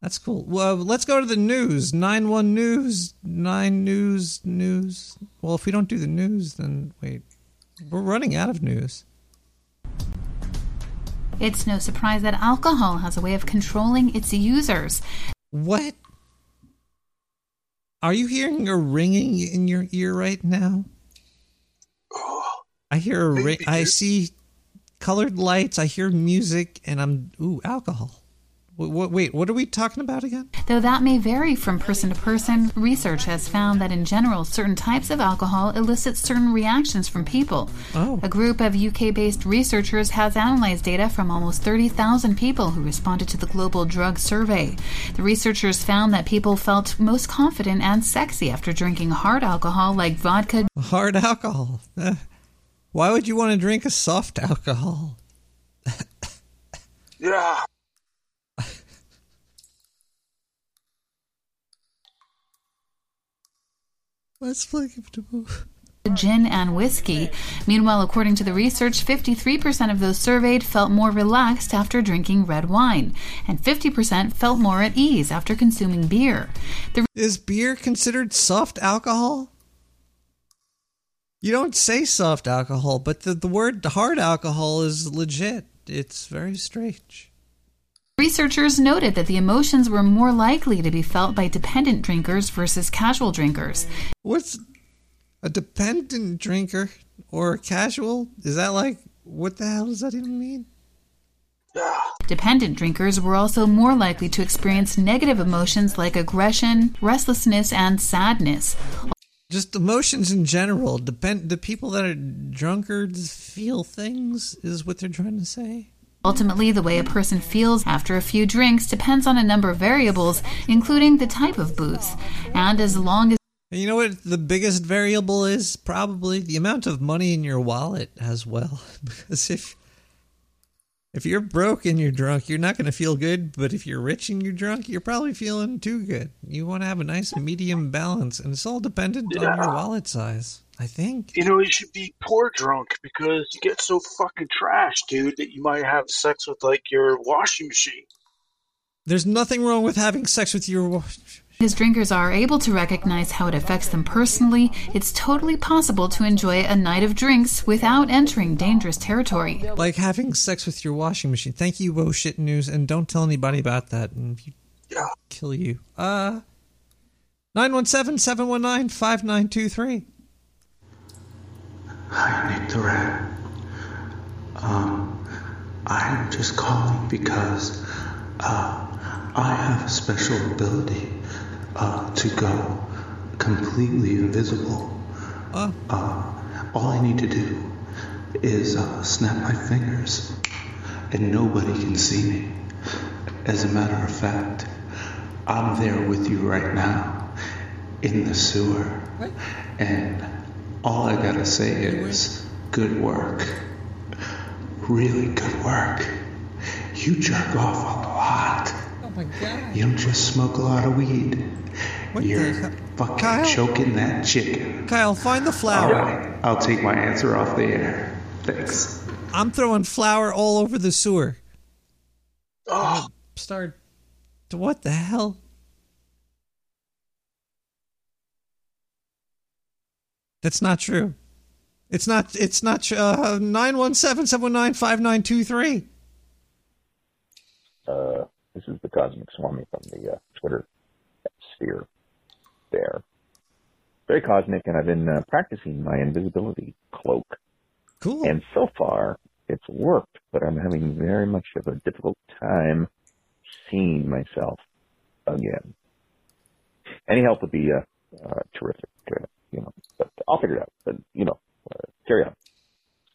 That's cool. Well, let's go to the news. Nine one news. Nine news. News. Well, if we don't do the news, then wait, we're running out of news. It's no surprise that alcohol has a way of controlling its users. What? Are you hearing a ringing in your ear right now? Oh. I hear a ring. I see colored lights. I hear music, and I'm ooh alcohol. Wait, what, wait, what are we talking about again? Though that may vary from person to person, research has found that in general, certain types of alcohol elicit certain reactions from people. Oh. A group of UK based researchers has analyzed data from almost 30,000 people who responded to the Global Drug Survey. The researchers found that people felt most confident and sexy after drinking hard alcohol like vodka, Hard alcohol. Why would you want to drink a soft alcohol? Yeah. Let's play gin, and whiskey. Meanwhile, according to the research, 53% of those surveyed felt more relaxed after drinking red wine, and 50% felt more at ease after consuming beer. The Is beer considered soft alcohol? You don't say soft alcohol, but the, the word hard alcohol is legit. It's very strange. Researchers noted that the emotions were more likely to be felt by dependent drinkers versus casual drinkers. What's a dependent drinker or a casual? Is that like what the hell does that even mean? Dependent drinkers were also more likely to experience negative emotions like aggression, restlessness, and sadness. Just emotions in general. Depend the people that are drunkards feel things is what they're trying to say. Ultimately, the way a person feels after a few drinks depends on a number of variables, including the type of booze. And as long as And you know what the biggest variable is? Probably the amount of money in your wallet as well. Because if if you're broke and you're drunk, you're not going to feel good. But if you're rich and you're drunk, you're probably feeling too good. You want to have a nice medium balance, and it's all dependent on your wallet size. I think. You know, you should be poor drunk because you get so fucking trash, dude, that you might have sex with like your washing machine. There's nothing wrong with having sex with your. wa- as drinkers are able to recognize how it affects them personally, it's totally possible to enjoy a night of drinks without entering dangerous territory. Like having sex with your washing machine. Thank you, Whoa Shit News, and don't tell anybody about that. And if you kill you. Uh, 917-719-5923. Hi, Nick the Rat. Um, I'm just calling because uh, I have a special ability uh, to go completely invisible. Oh. Uh, all I need to do is uh, snap my fingers, and nobody can see me. As a matter of fact, I'm there with you right now in the sewer, and all I gotta say is good work. Really good work. You jerk off a lot. Oh my god. You don't just smoke a lot of weed. What the You're hell? fucking Kyle? choking that chicken. Kyle, find the All flour. right, I'll take my answer off the air. Thanks. I'm throwing flour all over the sewer. Oh, Start. What the hell? That's not true. It's not. It's not. tr- Uh, nine one seven seven one nine five nine two three. Uh, this is the Cosmic Swami from the uh, Twitter sphere there. Very cosmic, and I've been uh, practicing my invisibility cloak. Cool. And so far, it's worked, but I'm having very much of a difficult time seeing myself again. Any help would be uh, uh, terrific, uh, you know. But I'll figure it out. But you know, uh, carry on.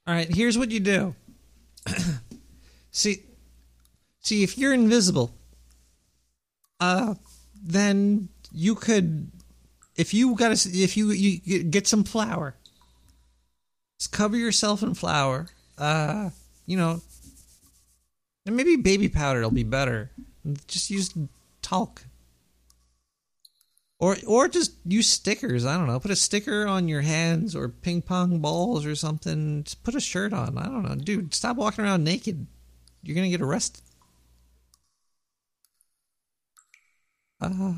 All right. Here's what you do. see, see if you're invisible, uh, then you could, if you got to, if you you get some flour, just cover yourself in flour. Uh, you know, and maybe baby powder will be better. Just use talc. Or, or just use stickers. I don't know. Put a sticker on your hands or ping pong balls or something. Just put a shirt on. I don't know. Dude, stop walking around naked. You're to get arrested. Uh,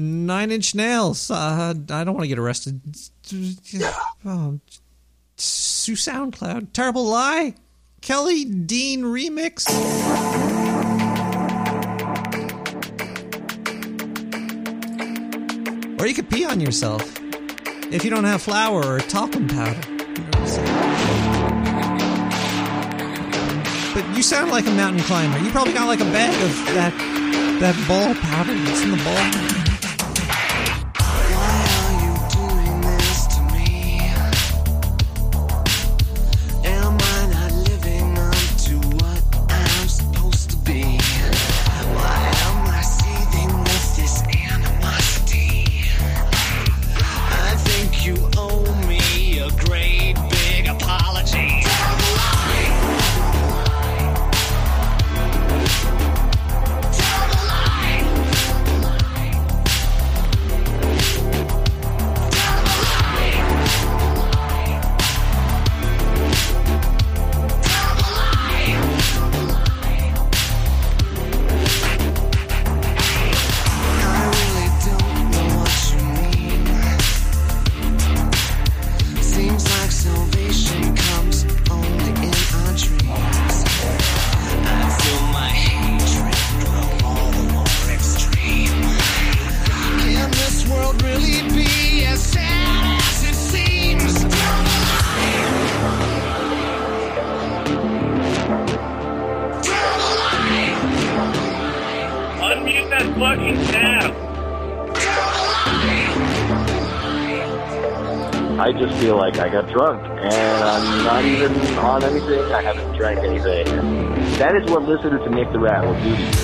Nine Inch Nails. Uh, I don't want to get arrested. Oh, Sue SoundCloud. Terrible Lie. Kelly Dean remix. Or you could pee on yourself if you don't have flour or talcum powder. But you sound like a mountain climber. You probably got like a bag of that that ball powder that's in the ball. Got drunk and I'm not even on anything. I haven't drank anything. That is what listening to Nick the Rat will do to you.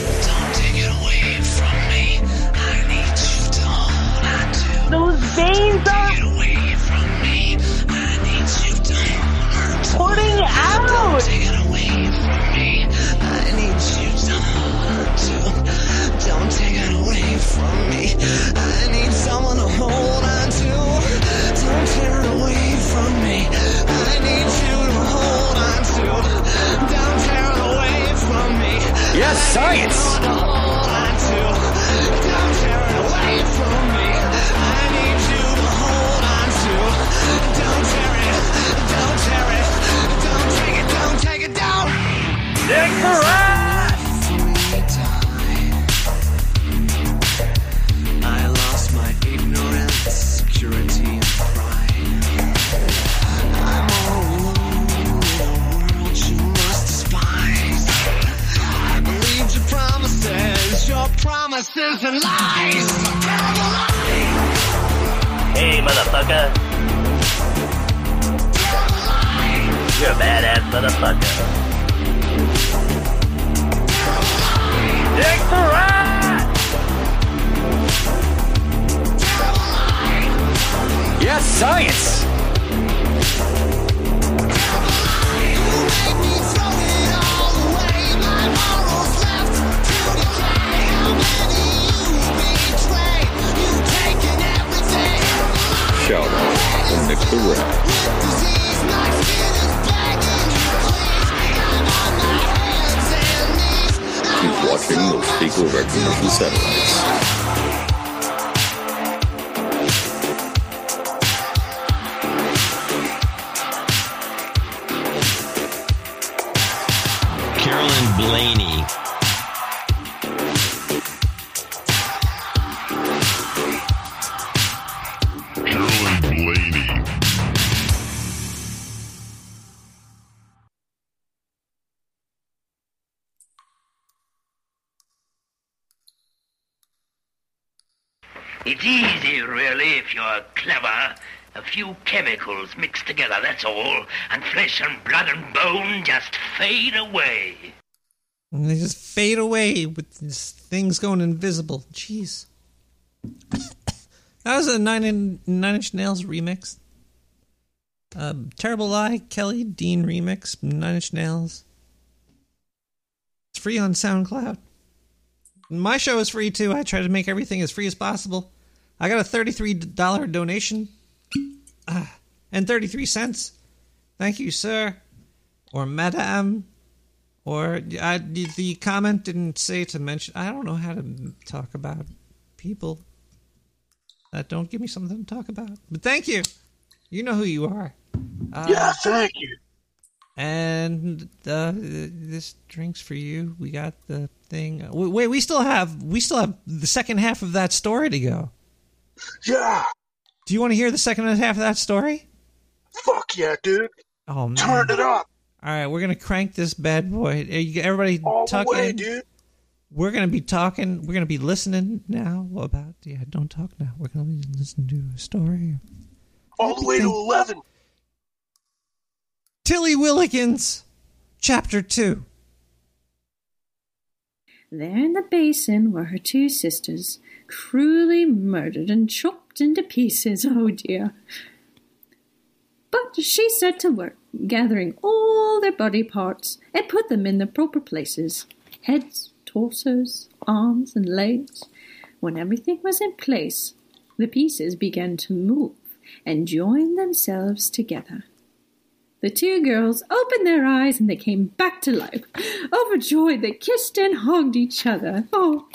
Fade away. And they just fade away with things going invisible. Jeez. that was a nine, in, nine Inch Nails remix. Um, Terrible Lie, Kelly Dean remix, Nine Inch Nails. It's free on SoundCloud. My show is free too. I try to make everything as free as possible. I got a $33 donation Ah, and 33 cents. Thank you, sir. Or madame. Or I, the comment didn't say to mention. I don't know how to talk about people that don't give me something to talk about. But thank you. You know who you are. Uh, yeah, thank you. And uh, this drinks for you. We got the thing. Wait, wait, we still have we still have the second half of that story to go. Yeah. Do you want to hear the second half of that story? Fuck yeah, dude. Oh man, Turn it up. All right, we're gonna crank this bad boy. Are you- Everybody, All tuck way, in. dude. We're gonna be talking. We're gonna be listening now about. Yeah, don't talk now. We're gonna be listening to a story. All the way to 11. Tilly Willikins, Chapter Two. There in the basin were her two sisters, cruelly murdered and chopped into pieces. Oh dear. But she set to work, gathering all their body parts and put them in the proper places heads, torsos, arms, and legs. When everything was in place, the pieces began to move and join themselves together. The two girls opened their eyes and they came back to life. Overjoyed, they kissed and hugged each other. Oh!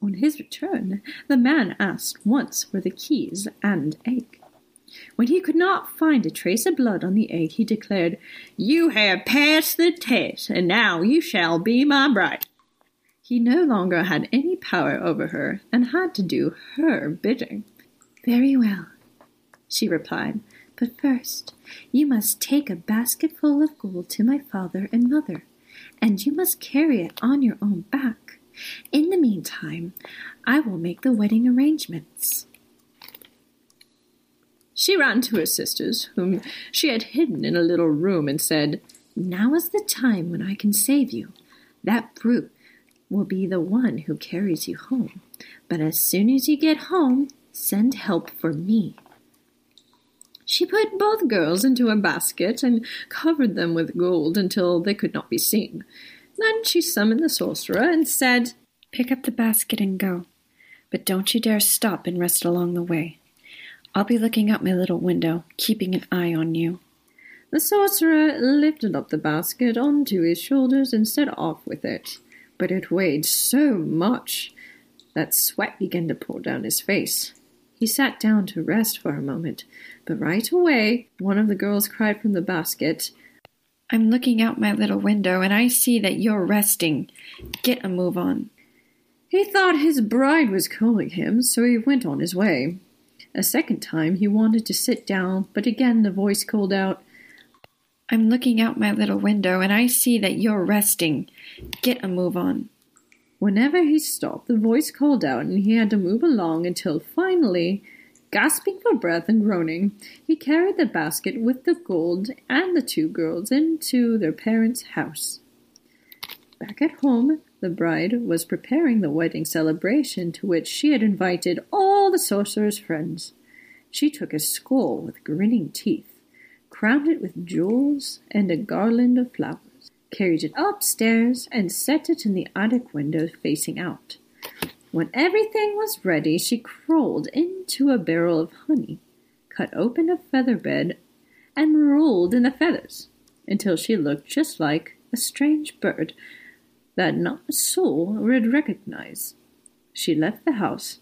On his return, the man asked once for the keys and egg. When he could not find a trace of blood on the egg, he declared, You have passed the test, and now you shall be my bride. He no longer had any power over her and had to do her bidding. Very well, she replied. But first, you must take a basketful of gold to my father and mother, and you must carry it on your own back. In the meantime, I will make the wedding arrangements. She ran to her sisters, whom she had hidden in a little room, and said, Now is the time when I can save you. That brute will be the one who carries you home. But as soon as you get home, send help for me. She put both girls into a basket and covered them with gold until they could not be seen. Then she summoned the sorcerer and said, Pick up the basket and go. But don't you dare stop and rest along the way. I'll be looking out my little window, keeping an eye on you. The sorcerer lifted up the basket onto his shoulders and set off with it. But it weighed so much that sweat began to pour down his face. He sat down to rest for a moment, but right away one of the girls cried from the basket, I'm looking out my little window and I see that you're resting. Get a move on. He thought his bride was calling him, so he went on his way. A second time he wanted to sit down, but again the voice called out, I'm looking out my little window and I see that you're resting. Get a move on. Whenever he stopped, the voice called out and he had to move along until finally, gasping for breath and groaning, he carried the basket with the gold and the two girls into their parents' house. Back at home, the bride was preparing the wedding celebration to which she had invited all the sorcerer's friends. She took a skull with grinning teeth, crowned it with jewels and a garland of flowers, carried it upstairs, and set it in the attic window facing out. When everything was ready, she crawled into a barrel of honey, cut open a feather bed, and rolled in the feathers until she looked just like a strange bird that not a soul would recognize. She left the house,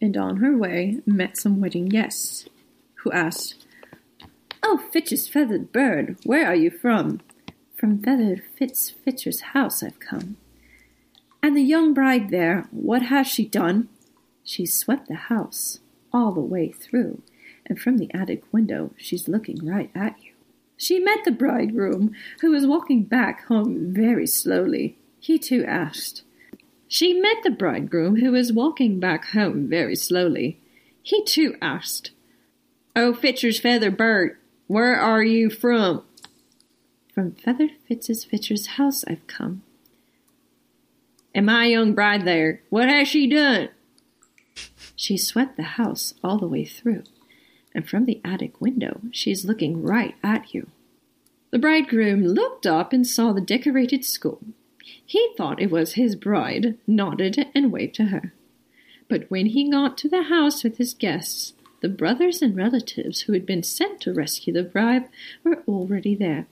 and on her way met some wedding guests, who asked, Oh, Fitcher's feathered bird, where are you from? From feathered Fitz Fitcher's house I've come. And the young bride there, what has she done? She swept the house all the way through, and from the attic window she's looking right at you. She met the bridegroom, who was walking back home very slowly. He too asked. She met the bridegroom, who was walking back home very slowly. He too asked, Oh, Fitcher's feather bird, where are you from? From Feather Fitz's Fitcher's house I've come. And my young bride there, what has she done? She swept the house all the way through, and from the attic window she's looking right at you. The bridegroom looked up and saw the decorated school. He thought it was his bride, nodded and waved to her. But when he got to the house with his guests, the brothers and relatives who had been sent to rescue the bride were already there.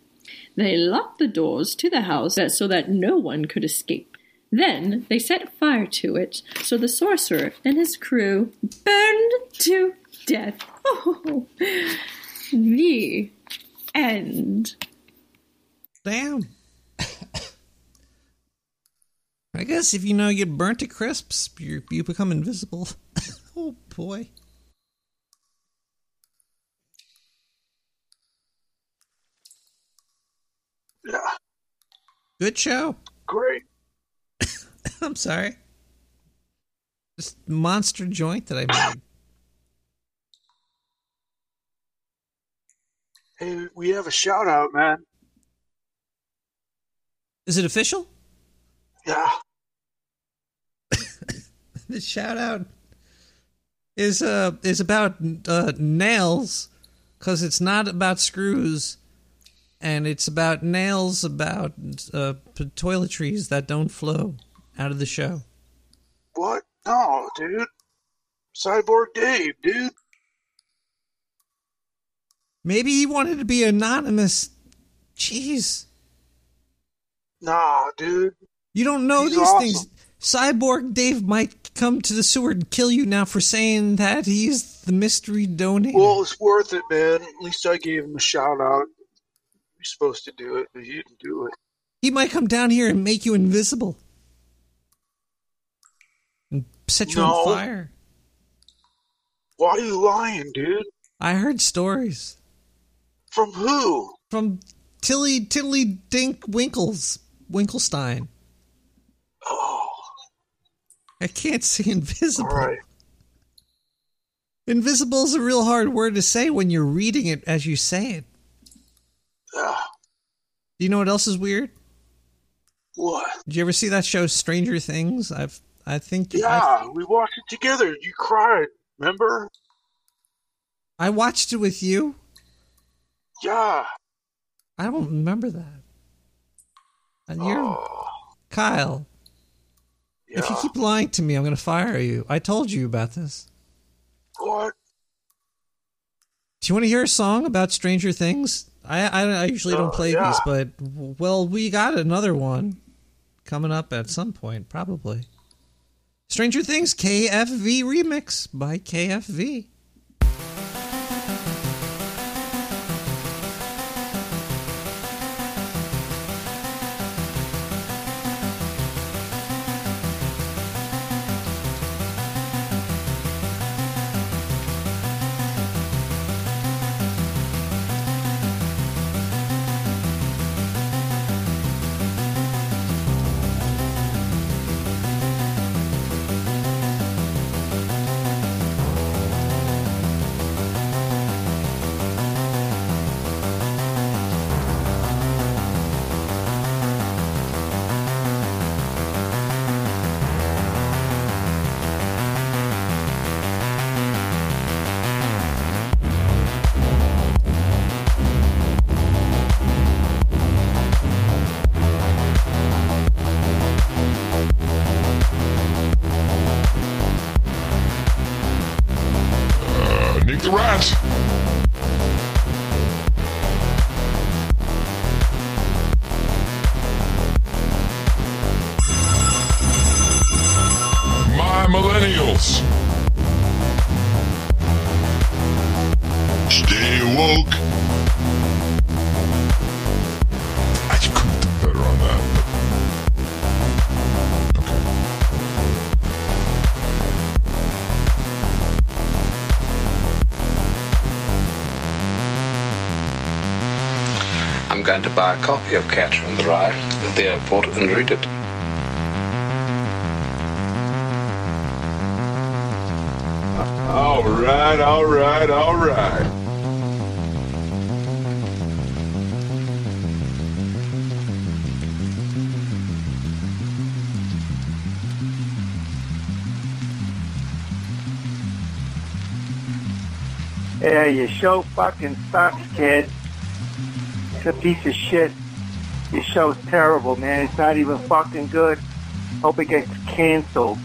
They locked the doors to the house so that no one could escape. Then they set fire to it, so the sorcerer and his crew burned to death. Oh, the end. Damn. I guess if you know you get burnt to crisps, you you become invisible. oh boy. Yeah, Good show. great. I'm sorry. This monster joint that I made. Hey, we have a shout out, man. Is it official? Yeah. the shout out is uh is about uh nails because it's not about screws and it's about nails about uh toiletries that don't flow out of the show What? No, dude. Cyborg Dave, dude. Maybe he wanted to be anonymous jeez Nah, dude. you don't know He's these awesome. things cyborg dave might come to the sewer and kill you now for saying that he's the mystery donator Well, it's worth it, man. At least I gave him a shout out. You're supposed to do it, but you didn't do it. He might come down here and make you invisible. And set you No. on fire. Why are you lying, dude? I heard stories. From who? From Tilly Tilly Dink Winkles Winklestein. Oh. I can't say invisible. All right. Invisible is a real hard word to say when you're reading it as you say it. Yeah. Do you know what else is weird? What? Did you ever see that show Stranger Things? I've I think Yeah, we watched it together. You cried, remember? I watched it with you. Yeah. I don't remember that. And you're Oh. Kyle. If you keep lying to me, I'm going to fire you. I told you about this. What? Do you want to hear a song about Stranger Things? I I, I usually don't Uh, play yeah. these, but well, we got another one coming up at some point, probably. Stranger Things KFV remix by KFV. Going to buy a copy of Catcher in the Rye at the airport and read it. All right, all right, all right. Yeah, your show fucking sucks, kid. It's a piece of shit. This show's terrible, man. It's not even fucking good. Hope it gets canceled.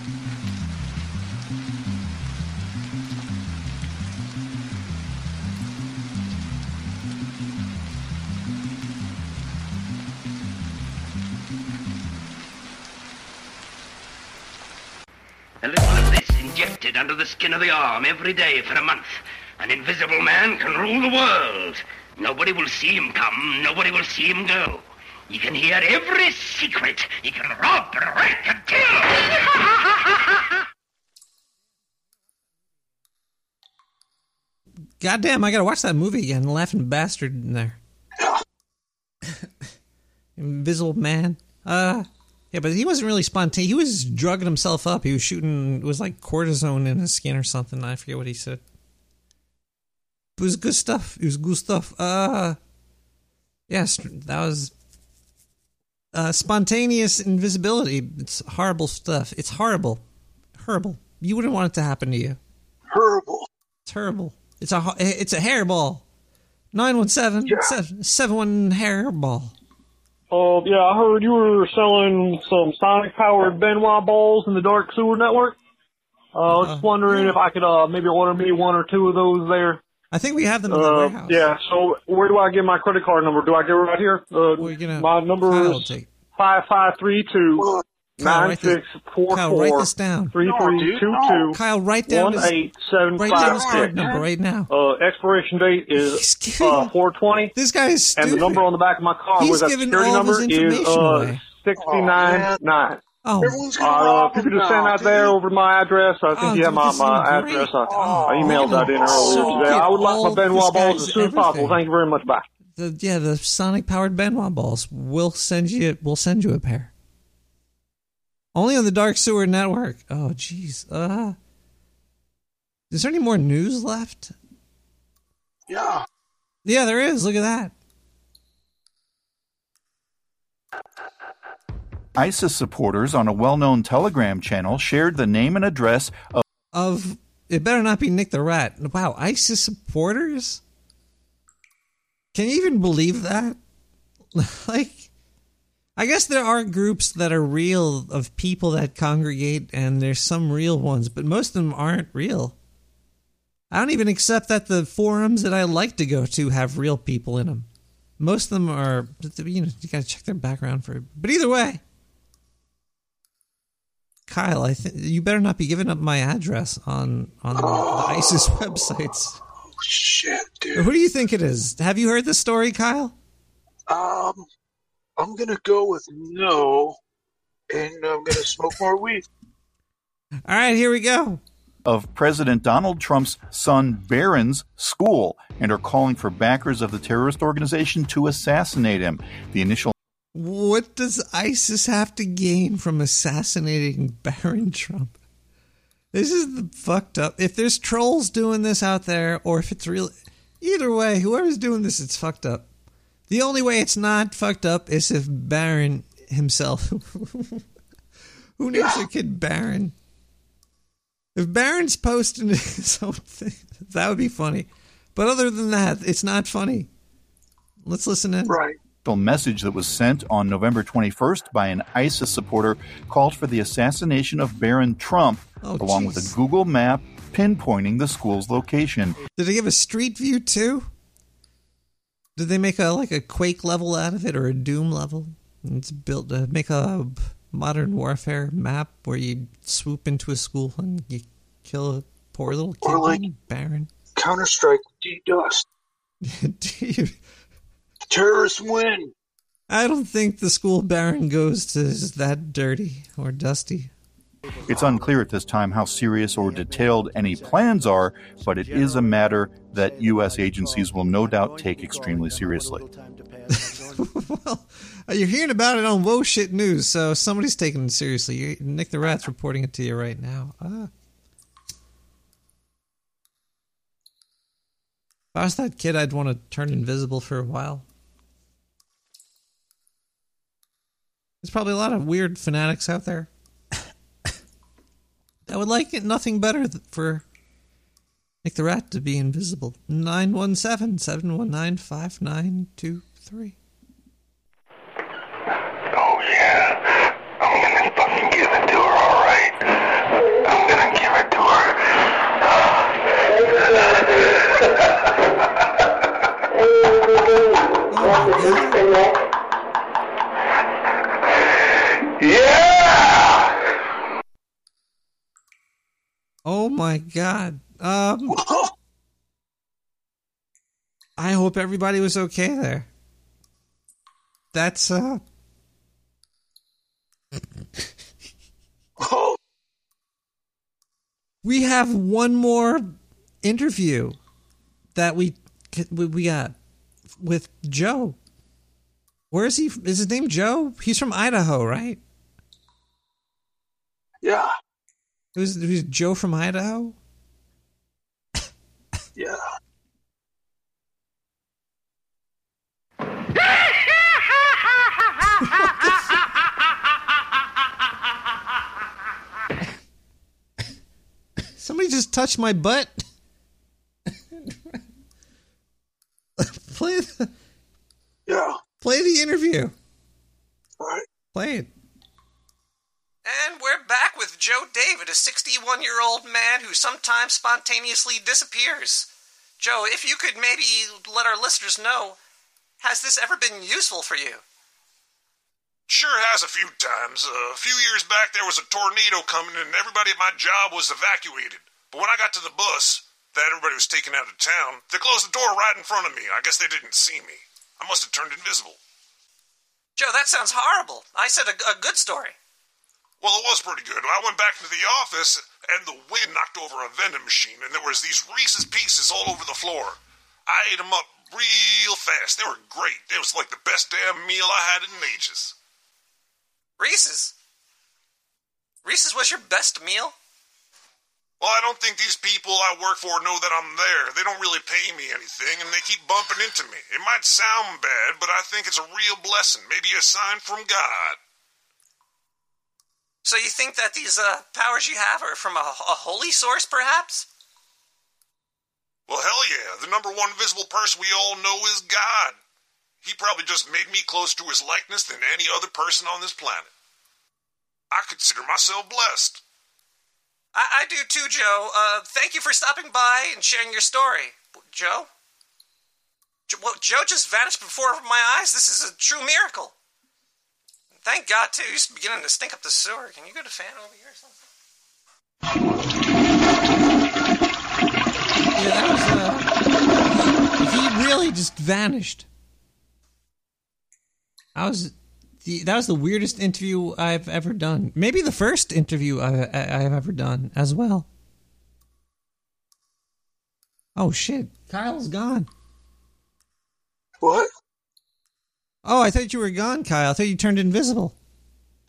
A little of this injected under the skin of the arm every day for a month. An invisible man can rule the world. Nobody will see him come, nobody will see him go. He can hear every secret. He can rob, wreck, and kill. Goddamn, I gotta watch that movie again. Laughing bastard in there. Invisible Man. Uh, yeah, but he wasn't really spontaneous. He was drugging himself up. He was shooting. It was like cortisone in his skin or something. I forget what he said. It was good stuff. It was good stuff. Uh, yes, that was uh, spontaneous invisibility. It's horrible stuff. It's horrible, horrible. You wouldn't want it to happen to you. Horrible. Terrible. It's a it's a hairball. Nine one seven seven one hairball. Uh, yeah, I heard you were selling some sonic powered Ben Wa balls in the Dark Sewer Network. Uh, I was just wondering if I could, uh, maybe order me one or two of those there. I think we have them in the Uh, warehouse. yeah, so where do I get my credit card number? Do I get it right here? Uh, my number Kyle, is take- five five three two Kyle, write this- six four Kyle, write four this down. three three two two Kyle, write down one his- eight seven write down his card number right now. Uh, expiration date is uh, four twenty. This guy is stupid. And the number on the back of my car He's with that security all of his number is uh away. sixty nine nine. Oh, uh, if you could just send that there over to my address, I think Oh, you have my, my address. I, I emailed that in earlier So today. I would like all my this Ben Wa balls as soon as possible. Thank you very much. Bye. The, yeah, the sonic powered Ben Wa balls. We'll send you. We'll send you a pair. Only on the Dark Sewer Network. Oh, jeez. Uh, is there any more news left? Yeah. Yeah, there is. Look at that. ISIS supporters on a well known Telegram channel shared the name and address of. Of it better not be Nick the Rat. Wow, ISIS supporters. Can you even believe that? like, I guess there are groups that are real of people that congregate, and there's some real ones, but most of them aren't real. I don't even accept that the forums that I like to go to have real people in them. Most of them are, you know, you gotta check their background for. But either way, Kyle, I think you better not be giving up my address on on the, the ISIS websites. Oh, shit, dude. Who do you think it is? Have you heard the story, Kyle? Um, I'm gonna go with no, and I'm gonna smoke more weed. All right, here we go. of President Donald Trump's son Barron's school and are calling for backers of the terrorist organization to assassinate him. The initial What does ISIS have to gain from assassinating Barron Trump? This is the fucked up. If there's trolls doing this out there, or if it's real, either way, whoever's doing this, it's fucked up. The only way it's not fucked up is if Barron himself. Who names their kid Barron? If Barron's posting his own thing, that would be funny. But other than that, it's not funny. Let's listen in. Right. Message that was sent on November 21st by an ISIS supporter called for the assassination of Barron Trump, Oh, along with a Google map pinpointing the school's location. Did they give a street view too? Did they make a like a Quake level out of it or a Doom level? It's built to make a modern warfare map where you swoop into a school and you kill a poor little kid Or like- named Barron. Counter Strike DDoS. Dude, Terrorists win. I don't think the school Barron goes to is that dirty or dusty. It's unclear at this time how serious or detailed any plans are, but it is a matter that U.S. agencies will no doubt take extremely seriously. well, you're hearing about it on Whoa Shit News, so somebody's taking it seriously. Nick the Rat's reporting it to you right now. Ah. If I was that kid, I'd want to turn invisible for a while. There's probably a lot of weird fanatics out there. that would like it nothing better for Nick the Rat to be invisible. 917 719 5923. Oh yeah, I'm gonna fucking give it to her, alright? I'm gonna give it to her. Oh, yeah! Oh my god. Um I hope everybody was okay there. That's uh We have one more interview that we we we got with Joe. Where is he? Is his name Joe? He's from Idaho, right? Yeah. It was, was Joe from Idaho. Yeah. Somebody just touched my butt. play the Yeah. play the interview. All right. Play it. And we're back with Joe David, a 61 year old man who sometimes spontaneously disappears. Joe, if you could maybe let our listeners know, has this ever been useful for you? Sure has a few times. Uh, a few years back, there was a tornado coming, and everybody at my job was evacuated. But when I got to the bus, that everybody was taken out of town, they closed the door right in front of me. I guess they didn't see me. I must have turned invisible. Joe, that sounds horrible. I said a, a good story. Well, it was pretty good. I went back into the office, and the wind knocked over a vending machine, and there was these Reese's Pieces all over the floor. I ate them up real fast. They were great. It was like the best damn meal I had in ages. Reese's? Reese's was your best meal? Well, I don't think these people I work for know that I'm there. They don't really pay me anything, and they keep bumping into me. It might sound bad, but I think it's a real blessing, maybe a sign from God. So you think that these uh, powers you have are from a, a holy source, perhaps? Well, hell yeah. The number one visible person we all know is God. He probably just made me close to his likeness than any other person on this planet. I consider myself blessed. I, I do too, Joe. Uh, thank you for stopping by and sharing your story. Joe? Jo- well, Joe just vanished before my eyes. This is a true miracle. Thank God, too. He's beginning to stink up the sewer. Can you get a fan over here or something? Yeah, that was uh he really just vanished. I was the, that was the weirdest interview I've ever done. Maybe the first interview I, I, I've ever done as well. Oh shit, Kyle's gone. What? Oh, I thought you were gone, Kyle. I thought you turned invisible.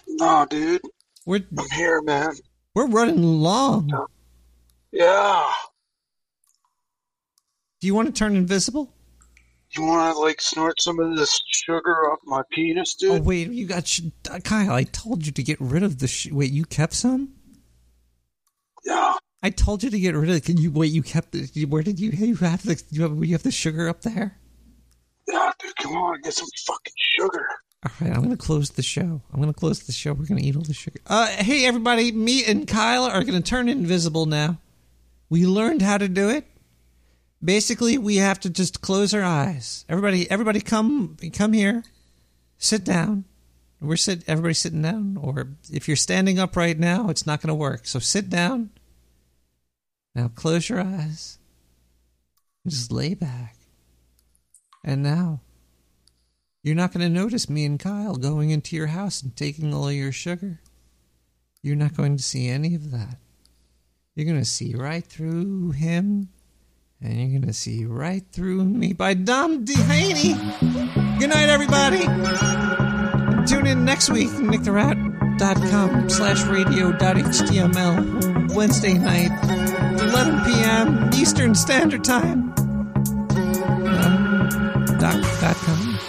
No, dude. We're I'm here, man. we're running long. Yeah. Do you want to turn invisible? You want to like snort some of this sugar off my penis, dude? Oh wait, you got sh- uh, Kyle. I told you to get rid of the. Sh- wait, you kept some? Yeah. I told you to get rid of. it. Can you wait? You kept. it. Where did you? You have the. You have, you have the sugar up there. Yeah, dude. Come on, get some fucking sugar. All right, I'm gonna close the show. I'm gonna close the show. We're gonna eat all the sugar. Uh, hey everybody, me and Kyle are gonna turn invisible now. We learned how to do it. Basically, we have to just close our eyes. Everybody, everybody, come, come here, sit down. We're sit. Everybody's sitting down, or if you're standing up right now, it's not gonna work. So sit down. Now close your eyes. Just lay back. And now, you're not going to notice me and Kyle going into your house and taking all your sugar. You're not going to see any of that. You're going to see right through him, and you're going to see right through me by Dom Dehaney. Good night, everybody. Tune in next week, nicktherat.com slash radio.html, Wednesday night, 11 p.m. Eastern Standard Time. Uh,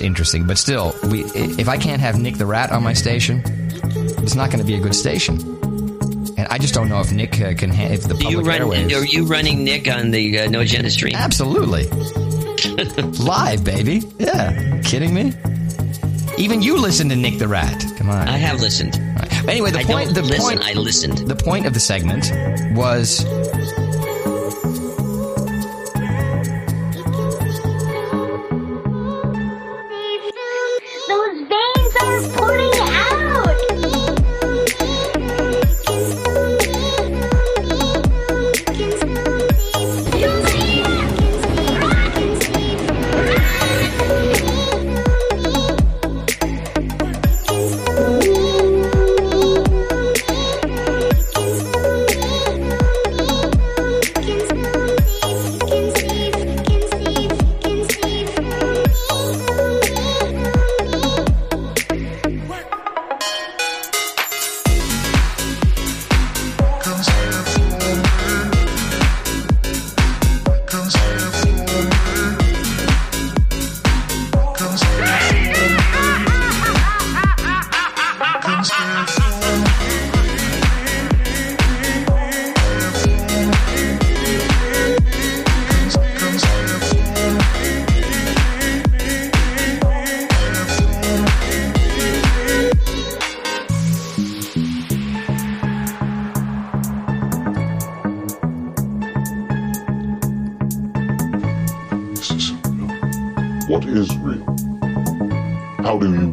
is interesting, but still, we if I can't have Nick the Rat on my station, it's not going to be a good station. And I just don't know if Nick uh, can ha- if the Do you public run? airwaves. Are you running Nick on the uh, No Agenda stream? Absolutely. Live, baby. Yeah. Kidding me? Even you listen to Nick the Rat. Come on. I have listened. Anyway, the I point. the listen, point. I listened. The point of the segment was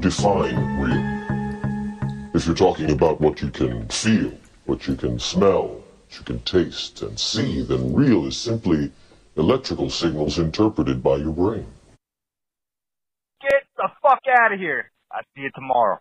define real? If you're talking about what you can feel, what you can smell, what you can taste and see, then real is simply electrical signals interpreted by your brain. Get the fuck out of here. I'll see you tomorrow.